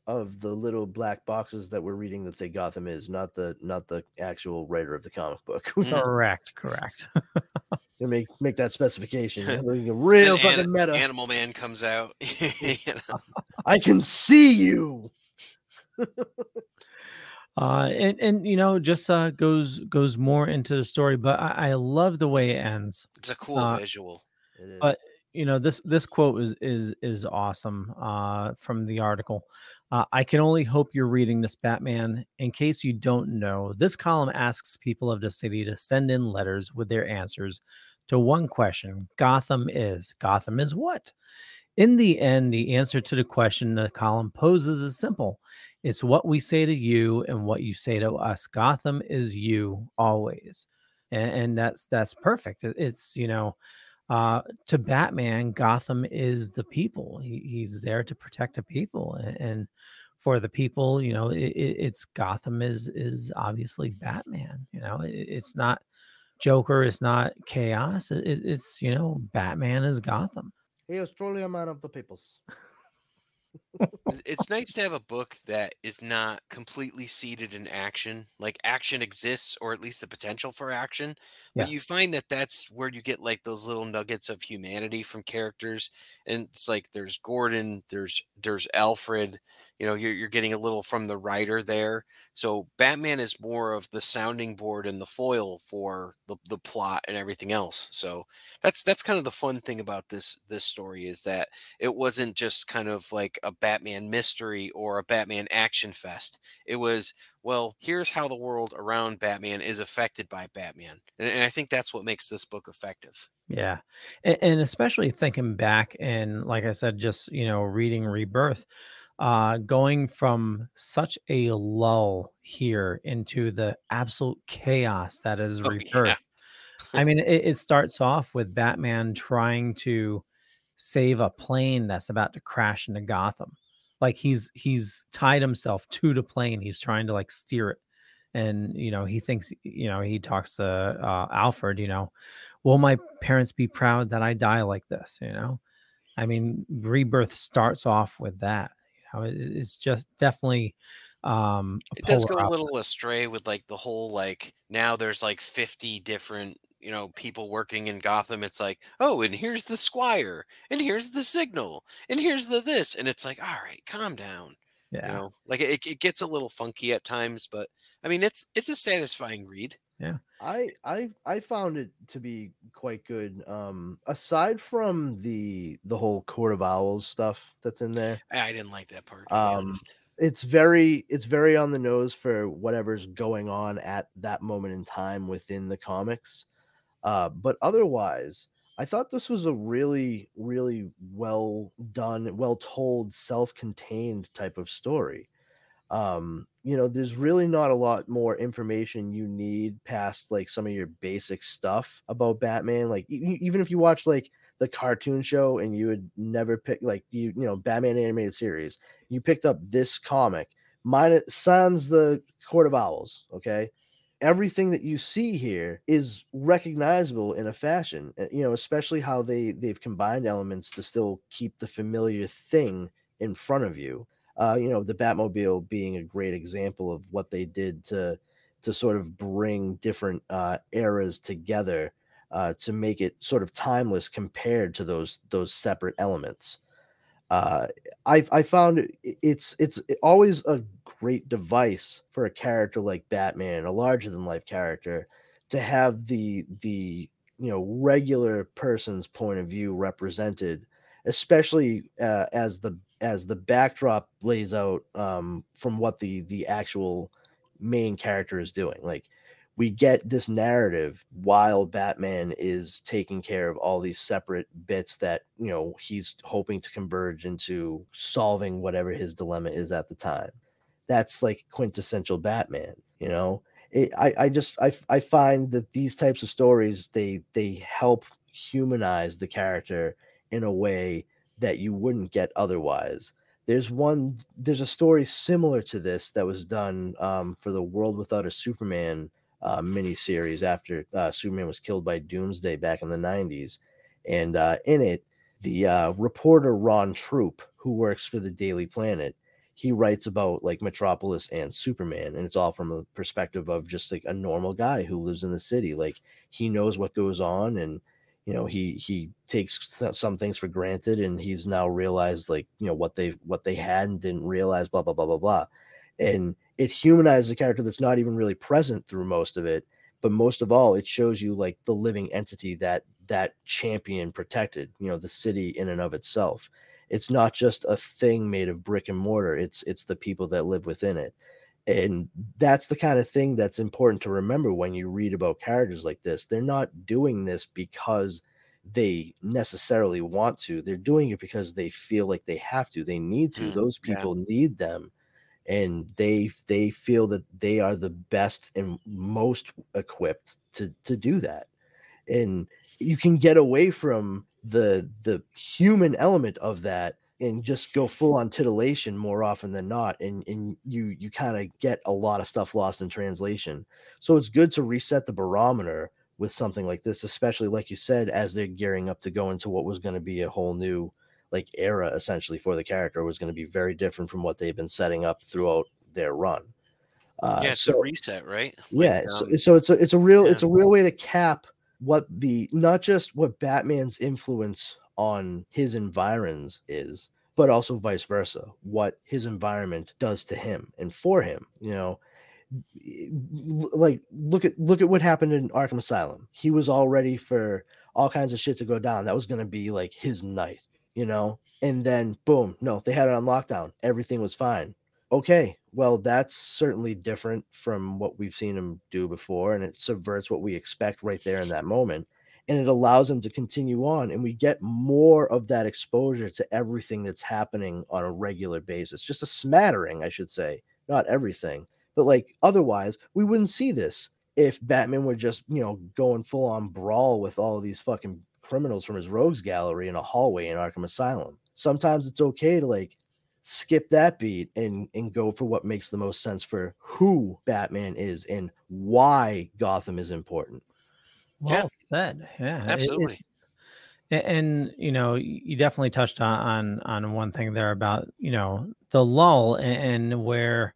of the little black boxes that we're reading that say Gotham is, not the not the actual writer of the comic book. Correct, correct. to make make that specification. you know, like a real Then fucking meta. Animal Man comes out. You know? I can see you. uh and and you know just uh goes goes more into the story but i, I love the way it ends It's a cool Uh, visual. It is. But- you know this this quote is is is awesome uh from the article uh, i can only hope you're reading this batman. In case you don't know this column asks people of the city to send in letters with their answers to one question gotham is. Gotham is what? In the end the answer to the question the column poses is simple. It's what we say to you and what you say to us. Gotham is you always. And, and that's that's perfect. It's you know uh to batman gotham is the people he, he's there to protect the people and, for the people you know it, it- it's gotham is is obviously batman you know it, it's not joker it's not chaos it- it's you know batman is gotham he is truly a man of the peoples. It- It's nice to have a book that is not completely seated in action. Like action exists, or at least the potential for action. But you find that that's where you get like those little nuggets of humanity from characters. And it's like there's Gordon, there's there's Alfred. You know, you're you're getting a little from the writer there. So Batman is more of the sounding board and the foil for the, the plot and everything else. So that's that's kind of the fun thing about this this story is that it wasn't just kind of like a Batman mystery or a Batman action fest. It was, well, here's how the world around Batman is affected by Batman. And, and I think that's what makes this book effective. Yeah. And, and especially thinking back and like I said, just, you know, reading Rebirth, uh, going from such a lull here into the absolute chaos that is Oh, Rebirth. yeah. I mean, it, it starts off with Batman trying to save a plane that's about to crash into Gotham. Like he's he's tied himself to the plane. He's trying to like steer it. And you know, he thinks, you know, he talks to uh, Alfred, you know, will my parents be proud that I die like this? You know, I mean, rebirth starts off with that. Know, it, it's just definitely um It does go a little astray with like the whole like now there's like 50 different you know people working in Gotham. It's like oh, and here's the Squire, and here's the Signal, and here's the this, and it's like all right, calm down. yeah. You know, like it, it gets a little funky at times, but I mean it's it's a satisfying read. I I I found it to be quite good. Um, aside from the the whole Court of Owls stuff that's in there, I didn't like that part. Um, it's very it's very on the nose for whatever's going on at that moment in time within the comics. Uh, but otherwise, I thought this was a really really well done, well told, self-contained type of story. Um, you know, there's really not a lot more information you need past like some of your basic stuff about Batman. Like e- even if you watch like the cartoon show and you would never pick like you you know Batman animated series, you picked up this comic, mine sans the Court of Owls. Okay, everything that you see here is recognizable in a fashion. uh, You know, especially how they they've combined elements to still keep the familiar thing in front of you uh, you know, the Batmobile being a great example of what they did to to sort of bring different uh, eras together uh, to make it sort of timeless compared to those those separate elements. Uh, I I found it's it's always a great device for a character like Batman, a larger than life character, to have the the you know regular person's point of view represented, especially uh, as the as the backdrop lays out um, from what the the actual main character is doing. Like we get this narrative while Batman is taking care of all these separate bits that you know he's hoping to converge into solving whatever his dilemma is at the time. That's like quintessential Batman, you know. It, I I just I I find that these types of stories they they help humanize the character in a way that you wouldn't get otherwise. There's one there's a story similar to this that was done um, for the World Without a Superman uh, miniseries after uh, Superman was killed by Doomsday back in the 90s. And uh, in it, the uh, reporter Ron Troupe, who works for the Daily Planet, he writes about like Metropolis and Superman, and it's all from a perspective of just like a normal guy who lives in the city. Like he knows what goes on, and you know he he takes some things for granted, and he's now realized like you know what they what they had and didn't realize, blah blah blah blah blah, and it humanizes a character that's not even really present through most of it but most of all it shows you like the living entity that that champion protected you know the city in and of itself. It's not just a thing made of brick and mortar. It's it's the people that live within it and that's the kind of thing that's important to remember when you read about characters like this they're not doing this because they necessarily want to they're doing it because they feel like they have to they need to Mm, those yeah. people need them and they they feel that they are the best and most equipped to to do that and you can get away from the the human element of that and just go full on titillation more often than not and and you you kind of get a lot of stuff lost in translation so it's good to reset the barometer with something like this especially like you said as they're gearing up to go into what was going to be a whole new like era essentially for the character was going to be very different from what they've been setting up throughout their run uh, yeah, it's so a reset, right? Like, yeah so, um, so it's a it's a real yeah. it's a real way to cap what the not just what batman's influence on his environs is but also vice versa what his environment does to him and for him you know? Like look at look at what happened in arkham asylum. He was all ready for all kinds of shit to go down. That was to be like his night you know? And then boom no they had it on lockdown. Everything was fine. Okay well that's certainly different from what we've seen him do before and it subverts what we expect right there in that moment and it allows them to continue on and we get more of that exposure to everything that's happening on a regular basis just a smattering i should say not everything but like otherwise we wouldn't see this if batman were just you know going full on brawl with all these fucking criminals from his rogues gallery in a hallway in arkham asylum sometimes it's okay to like skip that beat and and go for what makes the most sense for who Batman is and why Gotham is important. Well Yeah. said. Yeah, Absolutely. a- and you know, you definitely touched on on on one thing there about you know the lull a- and where,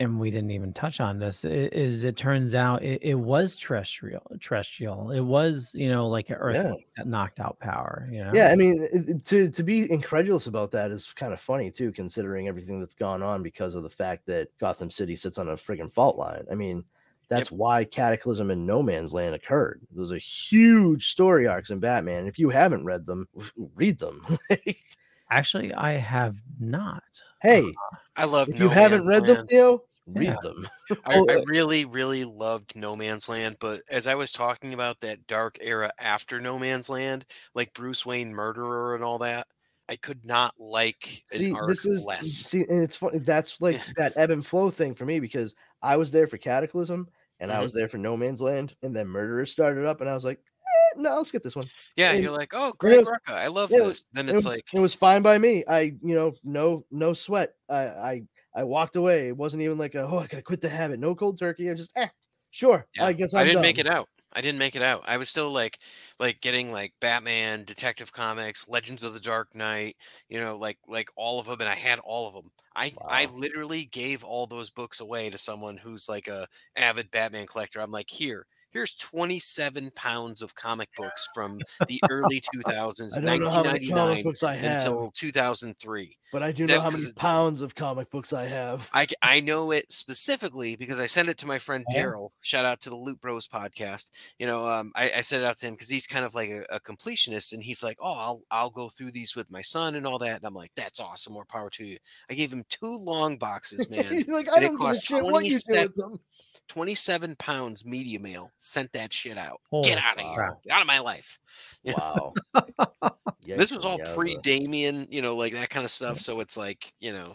and we didn't even touch on this. Is it turns out it, it was terrestrial, terrestrial. It was you know like an Yeah. earthquake that knocked out power. You know. Yeah, I mean, it- it- to to be incredulous about that is kind of funny too, considering everything that's gone on because of the fact that Gotham City sits on a friggin' fault line. I mean, That's why Cataclysm and No Man's Land occurred. Those are huge story arcs in Batman. If you haven't read them, read them. Actually, I have not. hey, I love. if no you haven't Man's read them, Land. Theo, read Yeah. them. I, I uh, really, really loved No Man's Land, but as I was talking about that dark era after No Man's Land, like Bruce Wayne murderer and all that, I could not like an See, arc this is less. see, and it's funny. That's like that ebb and flow thing for me because I was there for Cataclysm and I Mhm. was there for No Man's Land, and then Murderers started up, and I was like, eh, no, I'll skip this one. Yeah, and- you're like, oh, it Greg was- Rucka, I love it was- this. Then it it's was, like, it was fine by me. I, you know, no, no sweat. I, I, I walked away. It wasn't even like, a, oh, I gotta quit the habit. No cold turkey. I just, eh, sure. Yeah, I guess I'm I didn't make it out. I didn't make it out. I was still like, like getting like Batman, Detective Comics, Legends of the Dark Knight, you know, like like all of them, and I had all of them. I I literally gave all those books away to someone who's like a avid Batman collector. I'm like, here, here's 27 pounds of comic books from the early 2000s, I don't know how many comic 1999 books I have, until 2003. but I do that know how many pounds of comic books I have. I, I know it specifically because I sent it to my friend Daryl. Shout out to the Loot Bros podcast. You know, um, I, I sent it out to him because he's kind of like a, a completionist, and he's like, "Oh, I'll I'll go through these with my son and all that." And I'm like, "That's awesome. More power to you." I gave him two long boxes, man. He's like, I don't give a cost shit what you do 27 with them. 27 pounds media mail. Sent that shit out. Holy Get out of here. Get out of my life. Yeah. Wow. This was all Yikes, pre yowza. Damian, you know, like that kind of stuff. So it's like, you know,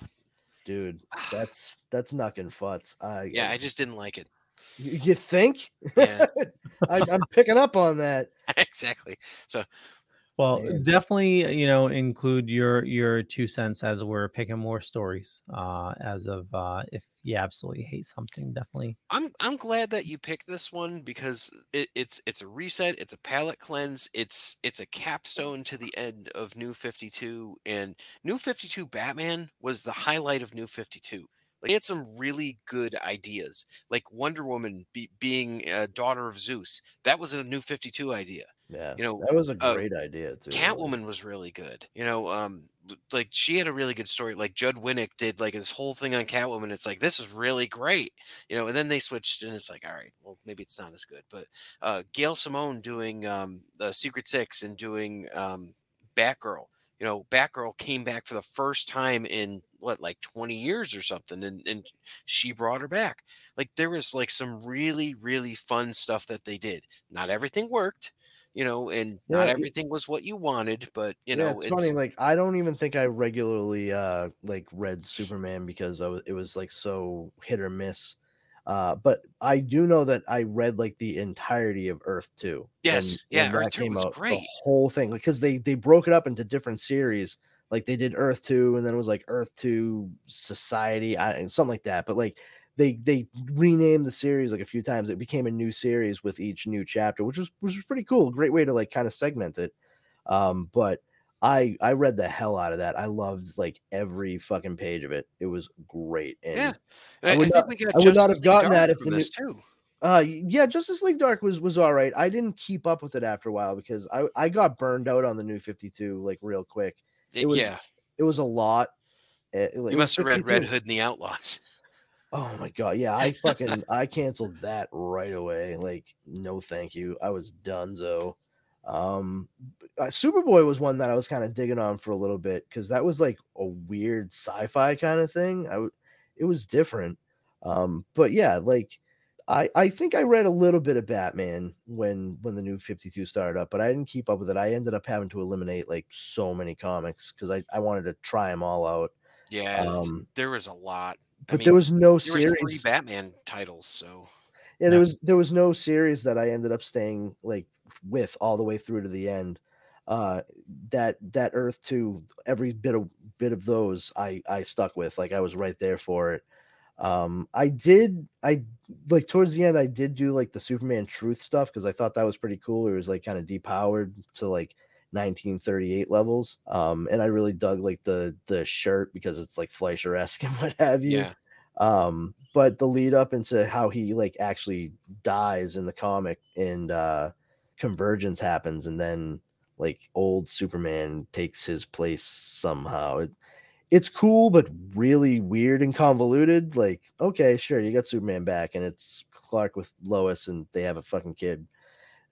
dude. That's that's knocking futs. I yeah, I just didn't like it. you, you think? Yeah, I, I'm picking up on that. exactly. So Well, Man. definitely, you know, include your your two cents as we're picking more stories. Uh, as of uh, if you absolutely hate something, definitely. I'm I'm glad that you picked this one because it, it's it's a reset, it's a palate cleanse, it's it's a capstone to the end of New 52 and New 52 Batman was the highlight of New 52. Like he had some really good ideas, like Wonder Woman be, being a daughter of Zeus. That was a New 52 idea. Yeah, You know, that was a uh, great idea too. Catwoman was really good. You know, um, like she had a really good story. Like Judd Winick did like this whole thing on Catwoman. It's like this is really great. You know, and then they switched, and it's like, all right, well, maybe it's not as good. But uh, Gail Simone doing um, the Secret Six and doing um, Batgirl. You know, Batgirl came back for the first time in what, like 20 years or something, and and she brought her back. Like there was like some really really fun stuff that they did. Not everything worked. You know, and not Yeah, it- everything was what you wanted, but you yeah, know, it's, funny. Like I don't even think I regularly uh like read Superman because I was it was like so hit or miss. Uh, but I do know that I read like the entirety of Earth Two. Yes, yeah, Earth 2 was the great. whole thing because they they broke it up into different series. Like they did Earth Two, and then it was like Earth Two Society, I, something like that. But like they they renamed the series like a few times. It became a new series with each new chapter, which was which was pretty cool. Great way to like kind of segment it. Um, but I I read the hell out of that. I loved like every fucking page of it. It was great. And yeah, I and I, would I not- I would not have gotten Dark that if the new- too. uh yeah, Justice League Dark was was all right. I didn't keep up with it after a while because I I got burned out on the new 52 like real quick. It- it was yeah, It was a lot. Uh, like, it you must have read Red Hood and the Outlaws. Oh my god, yeah, I fucking I canceled that right away. Like, no, thank you. I was donezo. Um, uh, Superboy was one that I was kind of digging on for a little bit because that was like a weird sci-fi kind of thing. I w- it was different. Um, but yeah, like I I think I read a little bit of Batman when when the new 52 started up, but I didn't keep up with it. I ended up having to eliminate like so many comics because I I wanted to try them all out. Yeah, Um, there was a lot. I but mean, there was no there was series. three Batman titles, so Yeah, there was there was no series that I ended up staying like with all the way through to the end. Uh that that Earth 2, every bit of bit of those I I stuck with. Like I was right there for it. Um I did I like towards the end I did do like the Superman truth stuff because I thought that was pretty cool. It was like kind of depowered to like 1938 levels. Um and I really dug like the the shirt because it's like Fleischer-esque and what have you yeah, um but the lead up into how he like actually dies in the comic and uh convergence happens and then like old superman takes his place somehow it, it's cool but really weird and convoluted like okay sure you got superman back and it's Clark with Lois and they have a fucking kid.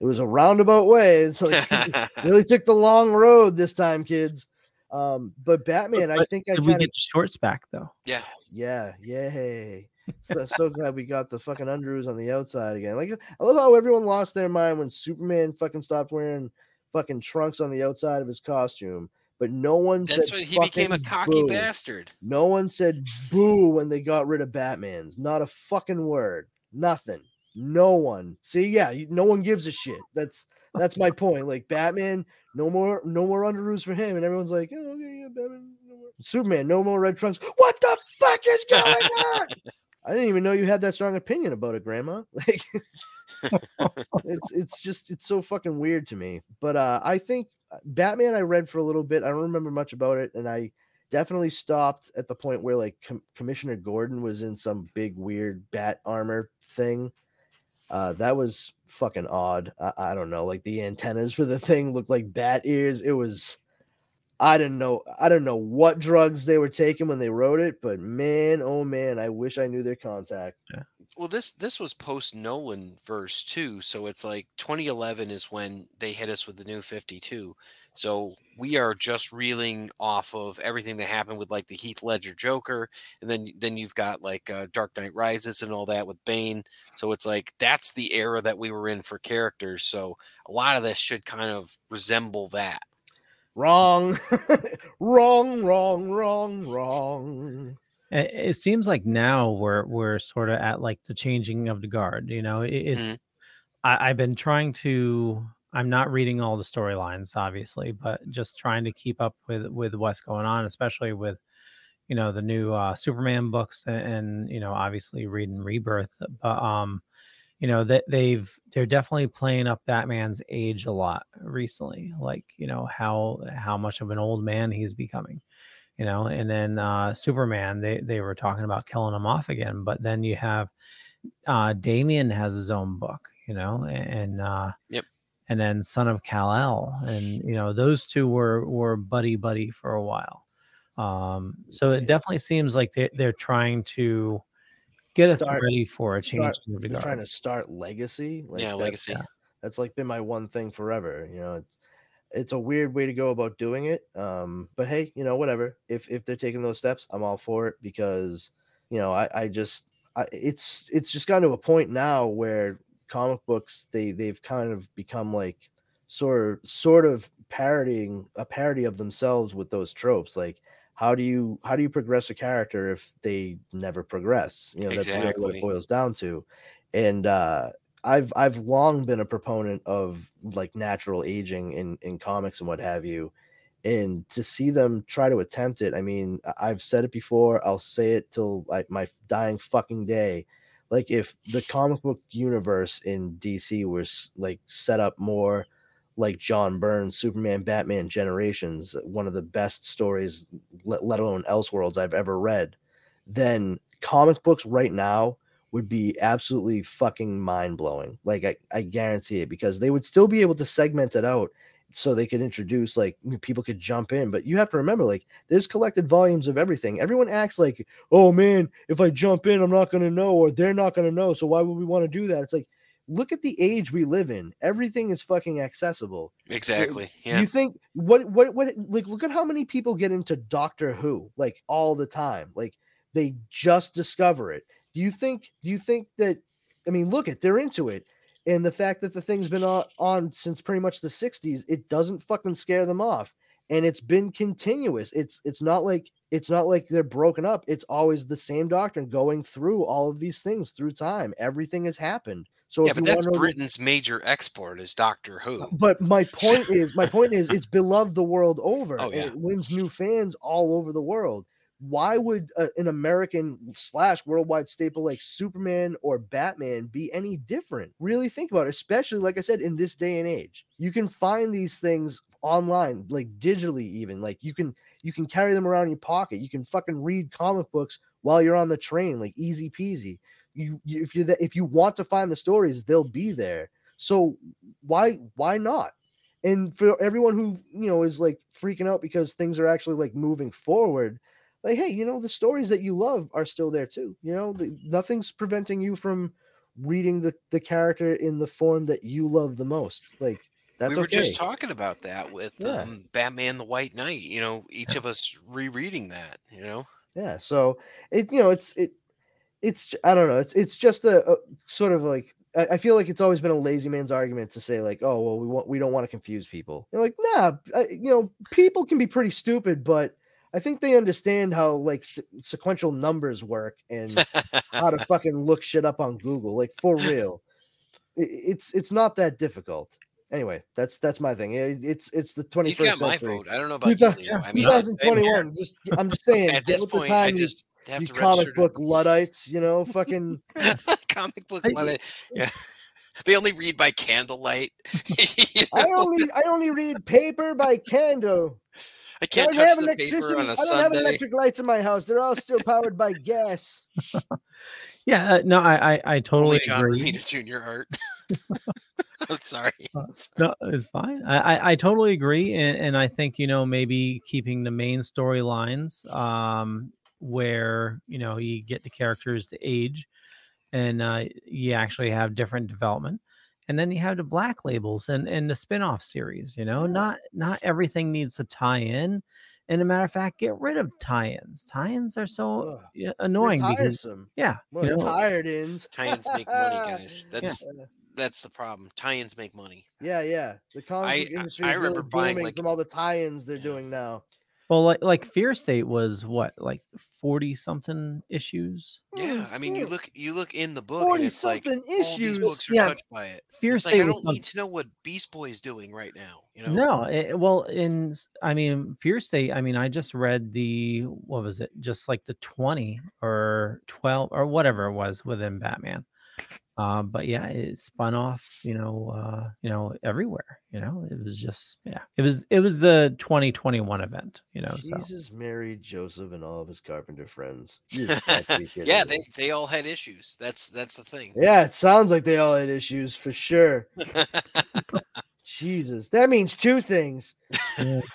It was a roundabout way. So like really took the long road this time, kids. Um, but Batman, I But think I Did we kind of get the shorts back though? yeah. yeah, yay. So, so glad we got the fucking underoos on the outside again. Like I love how everyone lost their mind when Superman fucking stopped wearing fucking trunks on the outside of his costume, but no one That's said when he became a cocky boo. bastard. No one said boo when they got rid of Batman's. Not a fucking word. Nothing. No one. See, yeah, no one gives a shit. That's that's my point. Like Batman, no more, no more under underoos for him, and everyone's like, oh, okay, yeah, Batman. No more. Superman, no more red trunks. What the fuck is going on? I didn't even know you had that strong opinion about it, Grandma. Like, it's it's just it's so fucking weird to me. But uh, I think uh, Batman I read for a little bit. I don't remember much about it, and I definitely stopped at the point where like Com- Commissioner Gordon was in some big weird bat armor thing. Uh, that was fucking odd. I, I don't know, like the antennas for the thing looked like bat ears. It was. I didn't know. I don't know what drugs they were taking when they wrote it, but man, oh man, I wish I knew their contact. Yeah. Well, this this was post Nolan verse too, so it's like 2011 is when they hit us with the new 52. So we are just reeling off of everything that happened with like the Heath Ledger Joker, and then then you've got like uh, Dark Knight Rises and all that with Bane. So it's like that's the era that we were in for characters. So a lot of this should kind of resemble that. Wrong, wrong, wrong, wrong, wrong. It, it seems like now we're we're sort of at like the changing of the guard. You know, it, it's I, I've been trying to. I'm not reading all the storylines, obviously, but just trying to keep up with with what's going on, especially with you know the new uh, Superman books and, and you know obviously reading Rebirth. But um, you know that they've they're definitely playing up Batman's age a lot recently, like you know how how much of an old man he's becoming you know and then uh superman they they were talking about killing him off again but then you have uh damian has his own book you know and uh Yep. And then son of kal-el and you know those two were were buddy buddy for a while um so it definitely seems like they, they're trying to get us Start- ready for a change start- in the They're trying to start legacy. Like yeah, that's- legacy. That's like been my one thing forever. You know, it's it's a weird way to go about doing it. Um, but hey, you know, whatever. If if they're taking those steps, I'm all for it because you know, I I just I, it's it's just gotten to a point now where comic books they they've kind of become like sort of sort of parodying a parody of themselves with those tropes like how do you how do you progress a character if they never progress? You know that's really what it boils down to. And uh i've i've long been a proponent of like natural aging in in comics and what have you. And to see them try to attempt it i mean i've said it before i'll say it till like my dying fucking day like if the comic book universe in dc was like set up more like john byrne's superman batman generations one of the best stories let, let alone elseworlds i've ever read then comic books right now would be absolutely fucking mind-blowing. Like I, I guarantee it because they would still be able to segment it out so they could introduce like people could jump in but you have to remember like there's collected volumes of everything everyone acts like oh man if i jump in i'm not going to know or they're not going to know so why would we want to do that it's like look at the age we live in everything is fucking accessible Exactly. Yeah. you think what what what like look at how many people get into Doctor Who like all the time. Like they just discover it. Do you think do you think that I mean look at they're into it. And the fact that the thing's been on, on since pretty much the 60s, it doesn't fucking scare them off. And it's been continuous. It's it's not like it's not like they're broken up. It's always the same doctrine going through all of these things through time. Everything has happened. So yeah, but that's Britain's major export is Doctor Who. Uh, but my point is, my point is, it's beloved the world over. Oh, yeah. it wins new fans all over the world. Why would uh, an American slash worldwide staple like Superman or Batman be any different? Really think about it, especially like I said, in this day and age. You can find these things online, like digitally, even. Like you can you can carry them around in your pocket. You can fucking read comic books while you're on the train, like easy peasy. You, you if you if you want to find the stories, they'll be there. So why why not? And for everyone who you know is like freaking out because things are actually like moving forward, like hey, you know the stories that you love are still there too. You know, the, nothing's preventing you from reading the the character in the form that you love the most. Like that's we were okay. just talking about that with Yeah. um, Batman: The White Knight. You know, each of us rereading that. You know, Yeah, so it you know it's it it's i don't know it's it's just a, a sort of like I, feel like it's always been a lazy man's argument to say like oh well we want we don't want to confuse people. You're like nah I, you know people can be pretty stupid but I think they understand how like se- sequential numbers work and how to fucking look shit up on Google like for real. I- it's it's not that difficult. Anyway, that's that's my thing. It- It's it's the 21st he's got my century. vote. I don't know You about got- you. Leo. I mean, yeah. 2021. Just I'm just saying. at this with the point, I time, you- just have you to comic register to- book luddites, you know, fucking comic book I- Luddite. Yeah, they only read by candlelight. You I only I only read paper by candle. I I can't don't touch have the paper electricity. on a I don't have electric lights in my house. They're all still powered by gas. Yeah, uh, no, I I, I totally Only John agree. Romita Jr. art. I'm sorry. No, it's fine. I, I, I totally agree, and, and I think you know maybe keeping the main storylines, um, where you know you get the characters to age, and uh, you actually have different development, and then you have the black labels and and the spin-off series. You know, not not everything needs to tie in, and a matter of fact, get rid of tie-ins. Tie-ins are so Ugh, yeah, They're annoying because tiresome. yeah, Well, you know, tired ins. Tie-ins make money, guys. That's Yeah. that's the problem. Tie-ins make money. Yeah, yeah. The comic I- book I- industry I is really remember buying, booming like- from all the tie-ins they're Yeah. doing now. Well, like like Fear State was what like forty something issues. Yeah, I mean, you look you look in the book, and it's like Forty-something all these issues. books are Yeah, touched by it. Fear It's like State I don't some- need to know what Beast Boy is doing right now. You know, No, it, well, in I mean, Fear State. I mean, I just read the what was it? Just like the twenty or twelve or whatever it was within Batman. Um, but yeah, it spun off. You know, uh, you know, everywhere. You know, it was just yeah. It was it was the twenty twenty one event. You know, so Jesus, Mary, Joseph, and all of his carpenter friends. You just got to be kidding yeah, they they all had issues. That's that's the thing. Yeah, it sounds like they all had issues for sure. Jesus, that means two things. Yeah.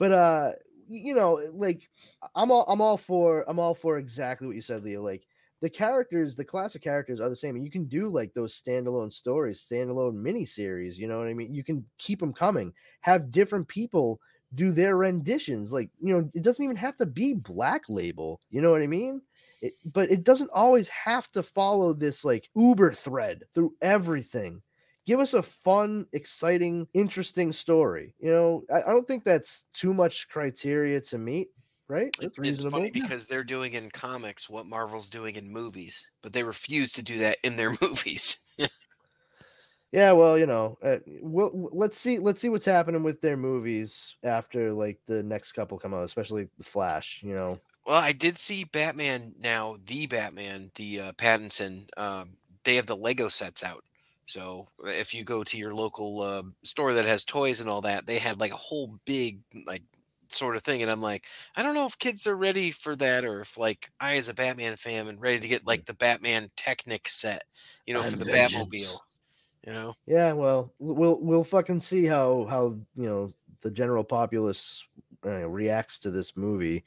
But uh, you know, like I'm all I'm all for I'm all for exactly what you said, Leo. Like the characters, the classic characters are the same, you can do like those standalone stories, standalone miniseries. You know what I mean? You can keep them coming. Have different people do their renditions. Like you know, it doesn't even have to be Black Label. You know what I mean? It, but it doesn't always have to follow this like Uber thread through everything give us a fun, exciting, interesting story. You know, I, I don't think that's too much criteria to meet, right? That's It's reasonable. funny because they're doing in comics what Marvel's doing in movies, but they refuse to do that in their movies. Yeah, well, you know, uh, we'll, let's see, let's see what's happening with their movies after like the next couple come out, especially the Flash. You know, well, I did see Batman now, the Batman, the uh, Pattinson. Um, they have the Lego sets out. So if you go to your local uh, store that has toys and all that, they had like a whole big like sort of thing, and I'm like, I don't know if kids are ready for that, or if like I, as a Batman fan, am ready to get like the Batman Technic set, you know, And for the vengeance. Batmobile. You know, yeah, well, we'll we'll fucking see how how you know the general populace uh, reacts to this movie,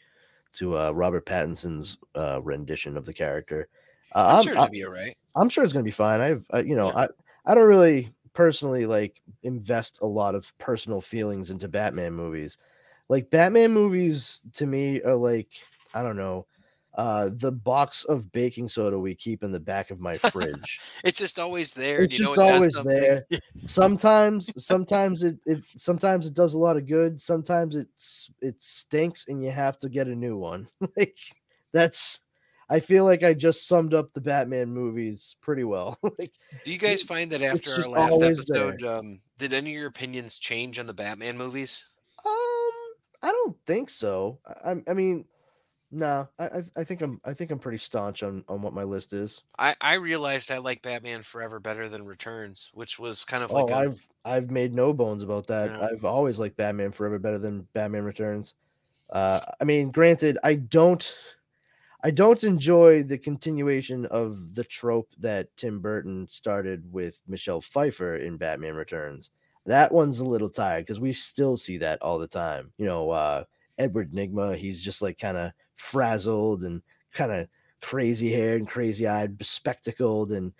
to uh, Robert Pattinson's uh, rendition of the character. Uh, I'm, I'm- sure it'll be all right. I'm sure it's gonna be fine. I've uh, you know Yeah. I I don't really personally like invest a lot of personal feelings into Batman movies. Like Batman movies to me are like I don't know uh the box of baking soda we keep in the back of my fridge. It's just always there. it's you just it always there. Sometimes sometimes it, it sometimes it does a lot of good. Sometimes it's it stinks and you have to get a new one. like that's I feel like I just summed up the Batman movies pretty well. like Do you guys find that after our last episode, um, did any of your opinions change on the Batman movies? I don't think so. I, I- mean, no, I, I, I think I'm, I think I'm pretty staunch on on what my list is. I, I realized I like Batman Forever better than Returns, which was kind of like oh, a, I've, I've made no bones about that. Yeah. I've always liked Batman Forever better than Batman Returns. Uh, I mean, granted, I don't, I don't enjoy the continuation of the trope that Tim Burton started with Michelle Pfeiffer in Batman Returns. That one's a little tired because we still see that all the time. You know, uh, Edward Nygma, he's just like kind of frazzled and kind of crazy haired and crazy eyed, bespectacled, and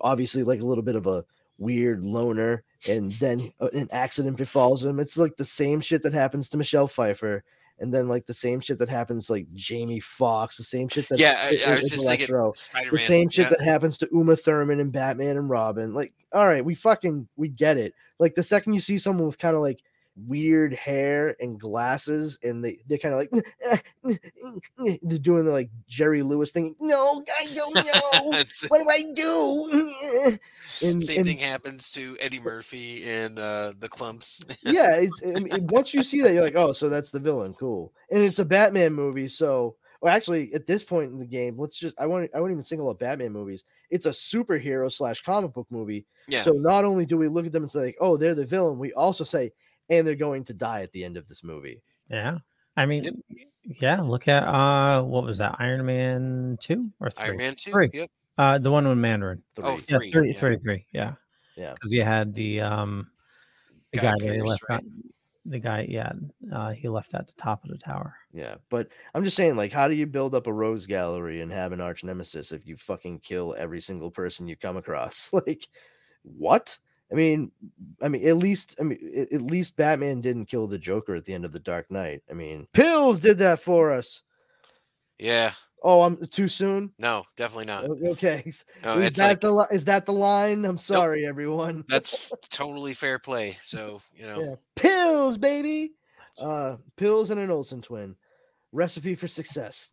obviously like a little bit of a weird loner. And then uh, an accident befalls him. It's like the same shit that happens to Michelle Pfeiffer. And then like the same shit that happens like Jamie Foxx, the same shit that yeah, I, i- was just Electro the same shit yeah. that happens to Uma Thurman and Batman and Robin. Like, all right, we fucking we get it. Like the second you see someone with kind of like weird hair and glasses, and they they're kind of like they're doing the like Jerry Lewis thing. No, I don't know. What do I do? And, same and thing happens to Eddie Murphy in uh, the Klumps. yeah, it's I mean, once you see that, you're like, oh, so that's the villain. Cool. And it's a Batman movie, so well, actually, at this point in the game, let's just I want I won't even single out Batman movies. It's a superhero slash comic book movie. yeah, So not only do we look at them and say, like, oh, they're the villain, we also say, and they're going to die at the end of this movie. Yeah. I mean, Yep. yeah, look at uh what was that? Iron Man 2 or 3? Iron Man two. Three. Yep. Uh the one with Mandarin. Oh, Three. Yeah, Three, three, yeah. three, three, Yeah. Yeah. Because you had the um the Guy guy, that he left right? out- the guy, yeah, uh he left at the top of the tower. Yeah, but I'm just saying, like, how do you build up a rogues gallery and have an arch nemesis if you fucking kill every single person you come across? Like, what? I mean, I mean, at least, I mean, at least Batman didn't kill the Joker at the end of the Dark Knight. I mean, pills did that for us. Yeah. Oh, I'm too soon. No, definitely not. O- Okay, is that like the li- is that the line? I'm sorry, everyone. that's totally fair play. So you know, Yeah. Pills, baby. Uh, pills and an Olsen twin. Recipe for success.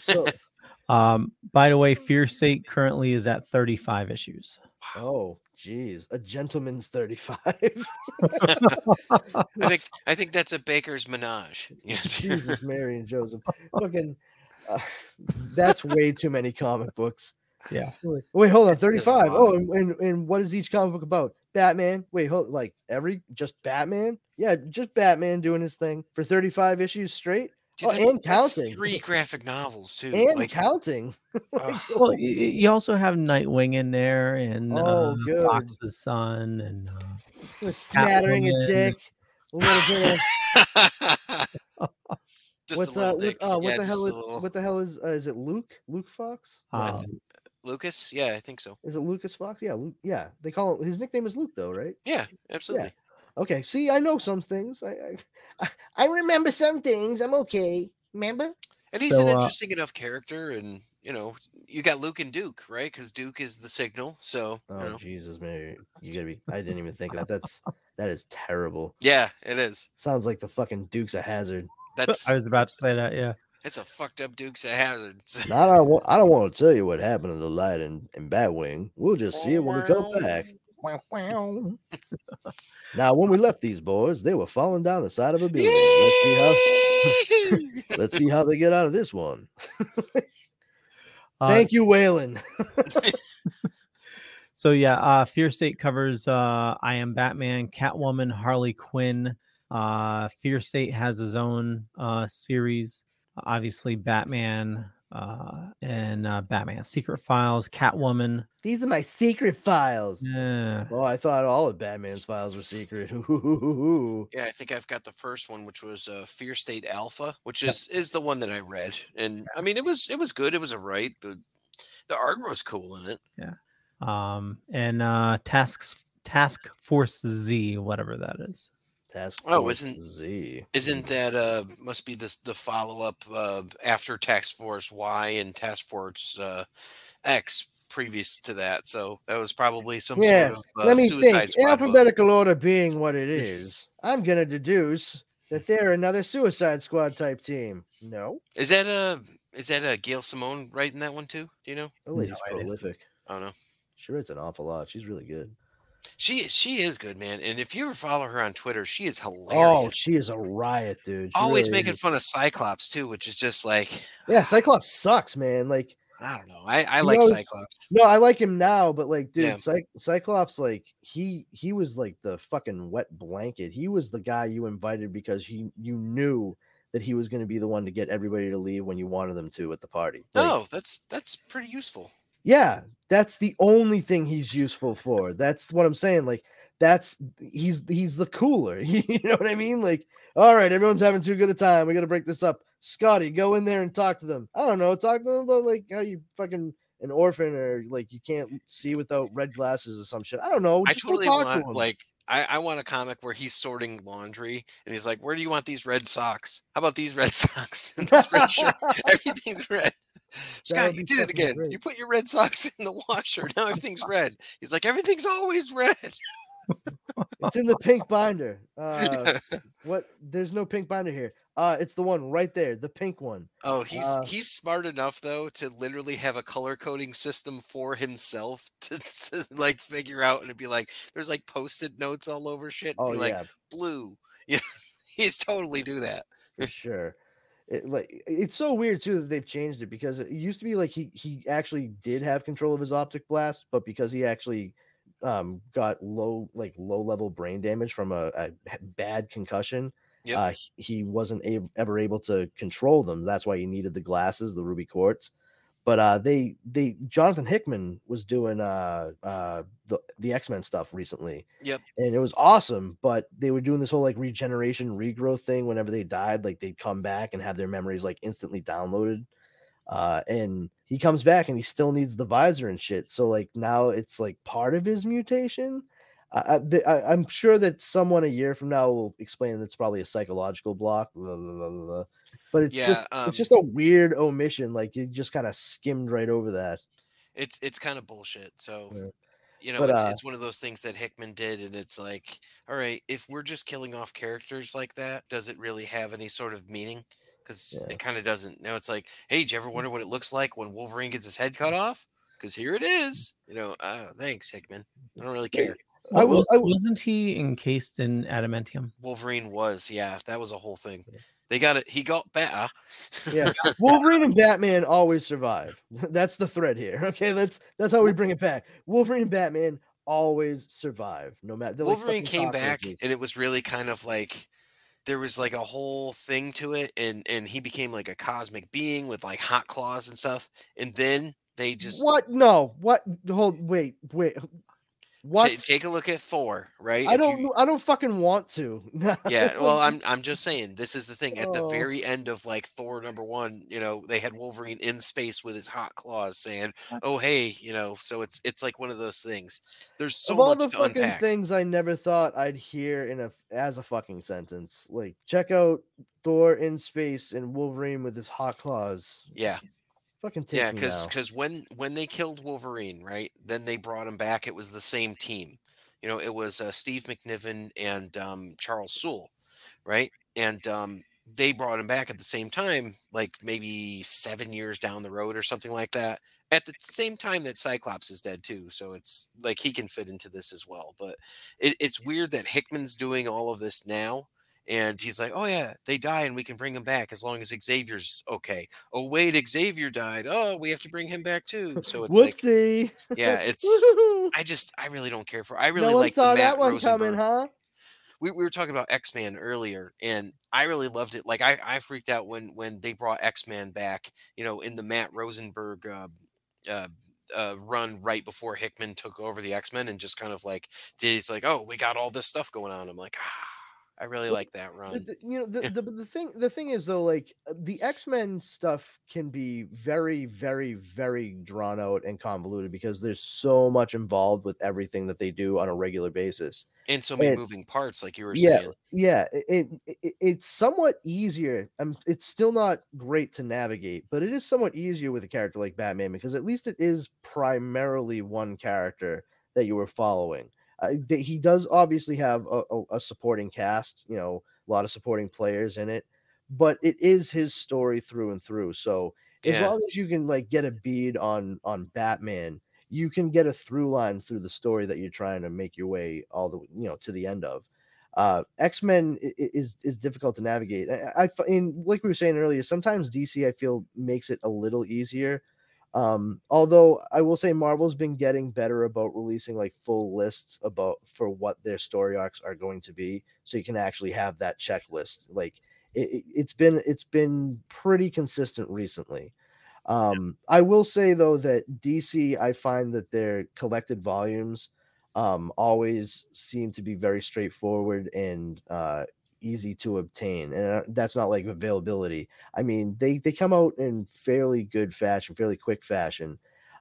so, Um by the way, Fear State currently is at 35 issues. oh, geez, a gentleman's 35. I think I think that's a baker's menage. Jesus, Mary and Joseph. Fucking, uh, that's way too many comic books. Yeah. Wait, wait, hold on, That's- that's 35. Oh, and, and, and what is each comic book about? Batman. Wait, hold like every just Batman? Yeah, just Batman doing his thing for 35 issues straight Dude, Oh, and counting. three graphic novels too. and like, counting. ugh. Well, y- y- you also have Nightwing in there and Oh, uh, good. Fox's son and uh, A smattering of Catwoman. dick. A little bit of what's a uh little what, uh, what Yeah, the hell is little- what the hell is uh, is it Luke? Luke Fox? I um, Lucas? Yeah, I think so. Is it Lucas Fox? Yeah, Luke, yeah. They call him his nickname is Luke though, right? Yeah, absolutely. Okay. See, I know some things. I I, I- I remember some things. I'm okay. Remember? And he's So, an uh, interesting enough character, and you know, you got Luke and Duke, right? Because Duke is the signal. So, you Oh know. Jesus, Mary. You gotta be I didn't even think of that. That's that is terrible. yeah, it is. Sounds like the fucking Dukes a Hazard. That's I was about to say that, yeah. it's a fucked up Dukes a Hazard. Not I want I don't want to tell you what happened to the light in, in Batwing. We'll just see it when we come back. Now, when we left these boys, they were falling down the side of a building. Let's see how let's see how they get out of this one. Uh, Thank you, Waylon. So yeah, uh Fear State covers uh I Am Batman, Catwoman, Harley Quinn. Uh Fear State has his own uh series. Obviously Batman uh and uh Batman Secret Files, Catwoman. These are my secret files. Yeah. Oh, I thought all of Batman's files were secret. Yeah, I think I've got the first one, which was uh, Fear State Alpha, which Yep. is is the one that I read, and I mean it was it was good, it was a right, but the art was cool in it. Yeah. Um and uh Task Task Force Z, whatever that is. Task Oh, isn't- Z? Isn't that uh must be this the follow up uh, after Task Force Y and Task Force uh, X previous to that? So that was probably some Yeah, sort of uh, Let me Suicide think. Squad book. Alphabetical order being what it is, I'm gonna deduce that they're another Suicide Squad type team. No, Is that a is that a Gail Simone writing that one too? Do you know? the lady's idea. prolific. I don't know. She writes an awful lot. She's really good. She she is good, man. And if you ever follow her on Twitter, she is oh, hilarious. Oh, she is a riot, dude. She Always really making is. fun of Cyclops too, which is just like Yeah, ah. Cyclops sucks, man. Like, I don't know. I, I like know, Cyclops. no, I like him now, but like, dude, Yeah. Cy- Cyclops, like, he he was like the fucking wet blanket. He was the guy you invited because he you knew that he was going to be the one to get everybody to leave when you wanted them to at the party. Like, No, that's that's pretty useful. Yeah, that's the only thing he's useful for. That's what I'm saying. Like that's he's he's the cooler. you know what I mean? Like, all right, everyone's having too good a time. We got to break this up. Scotty, go in there and talk to them. I don't know, talk to them about like how you fucking an orphan or like you can't see without red glasses or some shit. I don't know. I Just go totally talk to want him. like I, I want a comic where he's sorting laundry and he's like, Where do you want these red socks? How about these red socks and this red shirt? Everything's red. Scott, you did it again. great. You put your red socks in the washer. Now everything's red. He's like, Everything's always red. it's in the pink binder. Uh, what? There's no pink binder here. Uh, it's the one right there, the pink one. Oh, he's Uh, he's smart enough though to literally have a color coding system for himself to, to like figure out and it'd be like, there's like post-it notes all over shit. Oh be like yeah, blue. Yeah, he's totally do that. for sure. It, like it's so weird too that they've changed it because it used to be like he he actually did have control of his optic blast, but because he actually um got low like low level brain damage from a bad concussion, Yep. uh, he, he wasn't a- ever able to control them. That's why he needed the glasses, the ruby quartz. But uh, they they Jonathan Hickman was doing uh uh the the X Men stuff recently, Yep. and it was awesome. But they were doing this whole like regeneration, regrowth thing. Whenever they died, like they'd come back and have their memories like instantly downloaded. Uh, and he comes back and he still needs the visor and shit. So like now it's like part of his mutation. I, I, I'm sure that someone a year from now will explain that it's probably a psychological block. blah, blah, blah. But it's Yeah, just um, it's just a weird omission. Like you just kind of skimmed right over that. It's it's kind of bullshit. So Yeah. you know, But, it's, uh, it's one of those things that Hickman did, and it's like, all right, if we're just killing off characters like that, does it really have any sort of meaning? Because Yeah. it kind of doesn't. You know, it's like, hey, do you ever wonder what it looks like when Wolverine gets his head cut off? Because here it is. You know, uh, thanks, Hickman. I don't really care. I What will- was, I will- wasn't he encased in adamantium? Wolverine was, yeah, that was a whole thing. They got it. He got better. Yeah, Wolverine and Batman always survive. That's the thread here. Okay, that's that's how we bring it back. Wolverine and Batman always survive, no matter. they're like Wolverine came back, cockroaches. and it was really kind of like there was like a whole thing to it, and and he became like a cosmic being with like hot claws and stuff. And then they just what? No, what? Hold, wait, wait. What? ta- take a look at Thor, right? I If don't. you- I don't fucking want to. yeah, well, I'm I'm just saying this is the thing. At the Oh. very end of like Thor number one, you know, they had Wolverine in space with his hot claws, saying, uh "Oh hey," you know. So it's it's like one of those things. There's so of all much the to fucking unpack. things I never thought I'd hear in a as a fucking sentence. Like check out Thor in space and Wolverine with his hot claws. Yeah. Fucking Yeah, because because when when they killed Wolverine, right? Then they brought him back. It was the same team. You know, it was uh, Steve McNiven and um, Charles Soule, right? And um, they brought him back at the same time, like maybe seven years down the road or something like that. At the same time that Cyclops is dead too, so it's like he can fit into this as well. But it, it's weird that Hickman's doing all of this now, and he's like, "Oh yeah, they die, and we can bring them back as long as Xavier's okay." Oh wait, Xavier died. Oh, we have to bring him back too. So it's like, yeah, it's. I just, I really don't care for. I really no like saw that one Rosenberg. coming, huh? We, we were talking about X Men earlier, and I really loved it. Like I, I freaked out when when they brought X Men back. You know, in the Matt Rosenberg uh, uh, uh, run right before Hickman took over the X Men, and just kind of like did. He's like, oh, we got all this stuff going on. I'm like, ah, I really like that run. the- you know the, the the thing the thing is though like uh, the x-men stuff can be very very very drawn out and convoluted because there's so much involved with everything that they do on a regular basis And so many and- moving parts, like you were yeah saying. yeah it, it- it's somewhat easier um, it's still not great to navigate but it is somewhat easier with a character like batman because at least it is primarily one character that you were following uh, th- he does obviously have a, a, a supporting cast you know a lot of supporting players in it but it is his story through and through. So as Yeah. long as you can like get a bead on on batman you can get a through line through the story that you're trying to make your way all the you know to the end of. Uh x-men i- i- is is difficult to navigate. I, I in like we were saying earlier sometimes dc i feel makes it a little easier um although i will say marvel's been getting better about releasing like full lists about for what their story arcs are going to be so you can actually have that checklist like it, it's been it's been pretty consistent recently. Um i will say though that dc i find that their collected volumes um, always seem to be very straightforward and uh, easy to obtain, and uh, that's not like availability. I mean, they they come out in fairly good fashion, fairly quick fashion,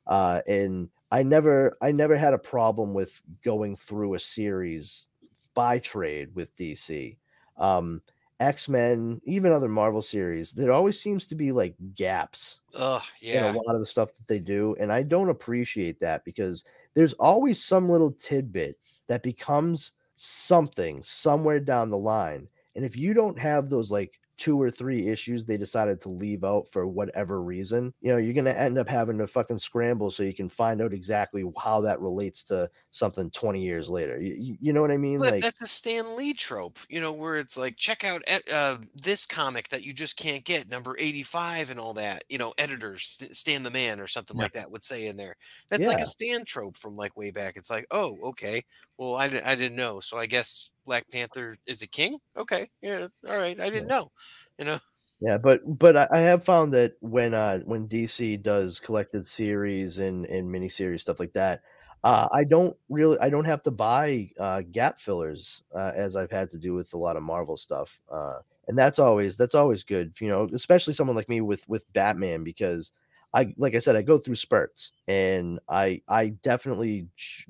uh, and I never I never had a problem with going through a series by trade with DC. Um, X Men, even other Marvel series, there always seems to be like gaps Oh in yeah. a lot of the stuff that they do. And I don't appreciate that because there's always some little tidbit that becomes something somewhere down the line. And if you don't have those like two or three issues they decided to leave out for whatever reason, you know, you're going to end up having to fucking scramble so you can find out exactly how that relates to something 20 years later. You, you- know what I mean? But like, that's a Stan Lee trope, you know, where it's like, check out uh, this comic that you just can't get, number 85 and all that. You know, editors, St- Stan the Man or something Yeah. like that would say in there. That's like a Stan trope from like way back. It's like, oh, okay. Well, I, I didn't know. So I guess Black Panther is a king? Okay. Yeah. All right. I didn't know. You know, Yeah, but but I, I have found that when uh when DC does collected series and and miniseries stuff like that, uh, I don't really I don't have to buy uh, gap fillers uh, as I've had to do with a lot of Marvel stuff, uh, and that's always that's always good, you know, especially someone like me with with Batman because I like I said I go through spurts and I I definitely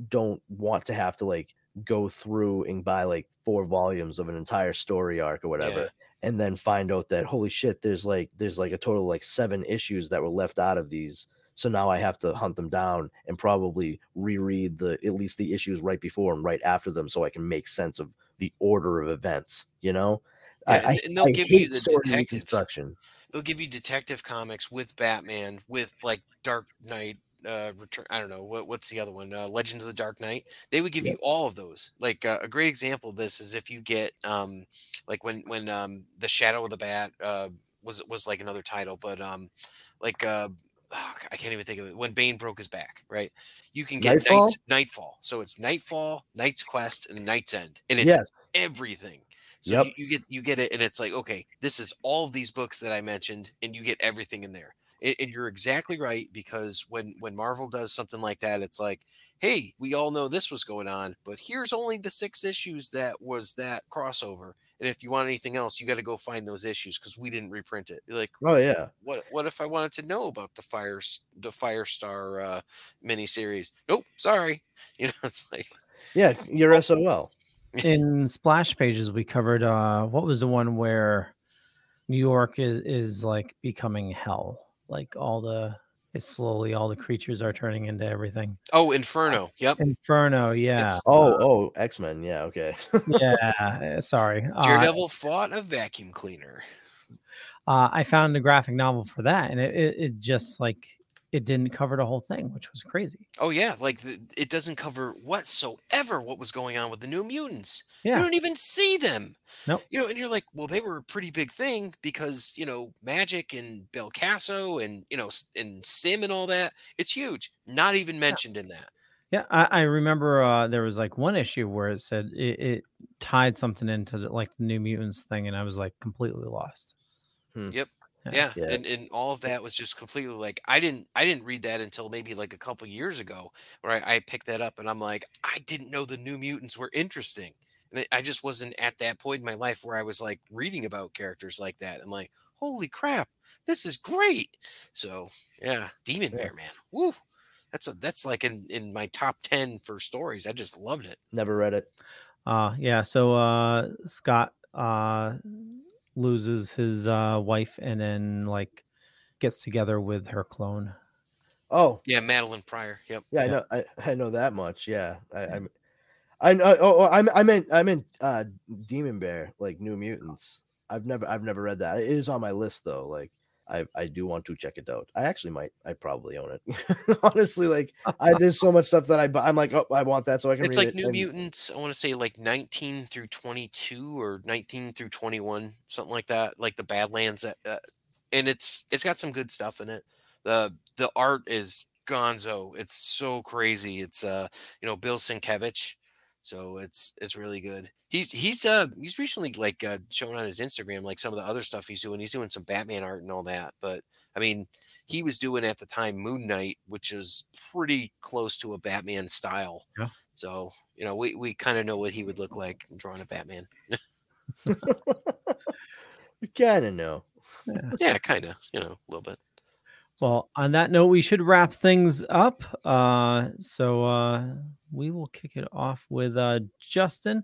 don't want to have to like go through and buy like four volumes of an entire story arc or whatever Yeah. and then find out that holy shit there's like there's like a total of like seven issues that were left out of these so now i have to hunt them down and probably reread the at least the issues right before and right after them so i can make sense of the order of events you know Yeah, I, and- they'll I give you the story detective. reconstruction they'll give you detective comics with Batman, with like Dark Knight, uh, return. I don't know what what's the other one, uh, Legend of the Dark Knight. They would give Yep. you all of those. Like uh, a great example of this is if you get um, like when when um, the Shadow of the Bat uh, was was like another title, but um, like uh, ah, I can't even think of it. When Bane broke his back, right? You can get Knightfall? Night's, Knightfall. So it's Knightfall, Knight's Quest, and KnightsEnd, and it's yes everything. So Yep. you, you get you get it, and it's like, okay, this is all of these books that I mentioned, and you get everything in there. And, and you're exactly right because when when Marvel does something like that, it's like, hey, we all know this was going on, but here's only the six issues that was that crossover. And if you want anything else, you got to go find those issues because we didn't reprint it. You're like, oh yeah what what if I wanted to know about the fire the Firestar uh, miniseries? Nope, sorry. You know, it's like yeah you're sol in splash pages we covered uh what was the one where new york is is like becoming hell like all the it's slowly all the creatures are turning into everything oh, Inferno. Yep. inferno yeah oh uh, oh x-men yeah okay yeah uh, sorry uh, Daredevil fought a vacuum cleaner. uh, i found a graphic novel for that and it, it, it just like it didn't cover the whole thing which was crazy Oh yeah, like the, it doesn't cover whatsoever what was going on with the New Mutants. Yeah. You don't even see them. Nope. You know, and you're like, well, they were a pretty big thing because you know Magik and Belasco and you know and S'ym and all that. It's huge. Not even mentioned in that. Yeah, I, I remember uh, there was like one issue where it said it, it tied something into the, like the New Mutants thing, and I was like completely lost. Yeah, Yeah. and and all of that was just completely like I didn't I didn't read that until maybe like a couple years ago where I, I picked that up and I'm like I didn't know the New Mutants were interesting. And I- just wasn't at that point in my life where I was like reading about characters like that. I'm like, holy crap, this is great. So yeah, Demon Yeah. Bear, man. Woo. That's a that's like in, in my top ten for stories. I just loved it. never read it Uh, yeah. So uh, Scott uh, loses his uh, wife and then like gets together with her clone. oh Yeah, Madelyne Pryor. Yep. Yeah, I know. I, I know that much. Yeah, I, I'm. I know. Oh, oh, I'm, I meant. I meant. Uh, Demon Bear, like New Mutants. I've never. I've never read that. It is on my list though. Like, I. I do want to check it out. I actually might. I probably own it. Honestly, like, I there's so much stuff that I. bu- I'm like, oh, I want that so I can. It's like it. New and- Mutants. I want to say like 19 through 22 or 19 through 21, something like that. Like the Badlands, uh, uh, and it's it's got some good stuff in it. the The art is Gonzo. It's so crazy. It's uh you know Bill Sienkiewicz, so it's it's really good. He's he's uh he's recently like uh, shown on his Instagram like some of the other stuff he's doing. He's doing some Batman art and all that. But I mean, he was doing at the time Moon Knight, which is pretty close to a Batman style. Yeah. So you know, we we kind of know what he would look like drawing a Batman. we kind of know. Yeah, kind of. You know, a little bit. Well, on that note, we should wrap things up. Uh, so uh, we will kick it off with uh, Justin.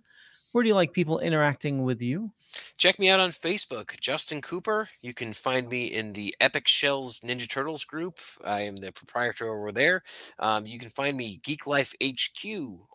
Where do you like people interacting with you? Check me out on Facebook, Justin Cooper. You can find me in the Epic Shells Ninja Turtles group. I am the proprietor over there. Um, you can find me Geek Life HQ,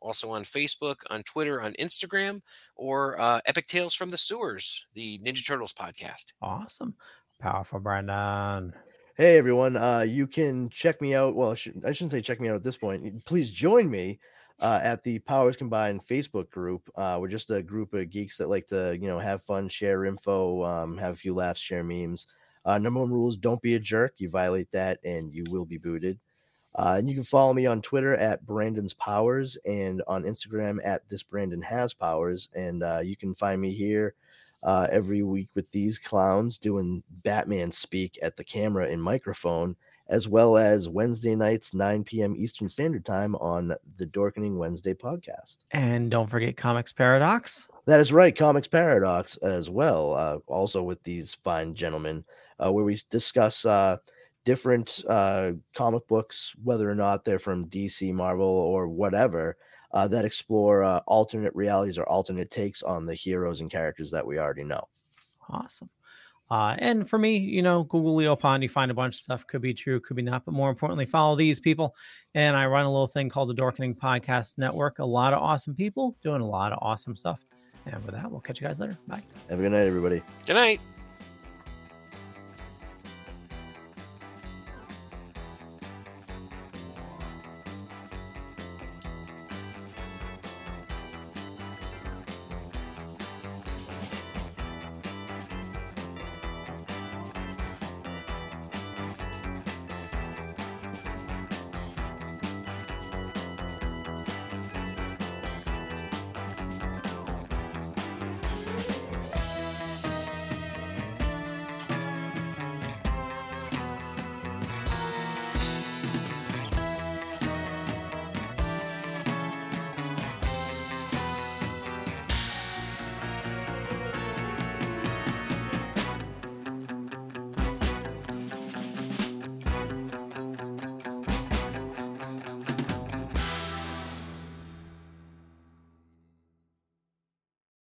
also on Facebook, on Twitter, on Instagram, or uh, Epic Tales from the Sewers, the Ninja Turtles podcast. Awesome. Powerful, Brandon. Hey everyone, uh, you can check me out. Well, I, should, I shouldn't say check me out at this point. Please join me uh, at the Powers Combined Facebook group. Uh, we're just a group of geeks that like to, you know, have fun, share info, um, have a few laughs, share memes. Uh, number one rules: don't be a jerk. You violate that, and you will be booted. Uh, and you can follow me on Twitter at Brandon's Powers and on Instagram at this Brandon has powers. And uh, you can find me here uh, every week with these clowns doing Batman speak at the camera and microphone, as well as Wednesday nights, 9 p.m. Eastern Standard Time on the Dorkening Wednesday podcast. And don't forget Comics Paradox. That is right, Comics Paradox as well, uh, also with these fine gentlemen, uh, where we discuss uh, different uh, comic books, whether or not they're from DC, Marvel, or whatever uh, that explore uh, alternate realities or alternate takes on the heroes and characters that we already know. Awesome. Uh, and for me, you know, Google Leo Pond, you find a bunch of stuff. Could be true, could be not. But more importantly, follow these people. And I run a little thing called the Dorkening Podcast Network. A lot of awesome people doing a lot of awesome stuff. And with that, we'll catch you guys later. Bye. Have a good night, everybody. Good night.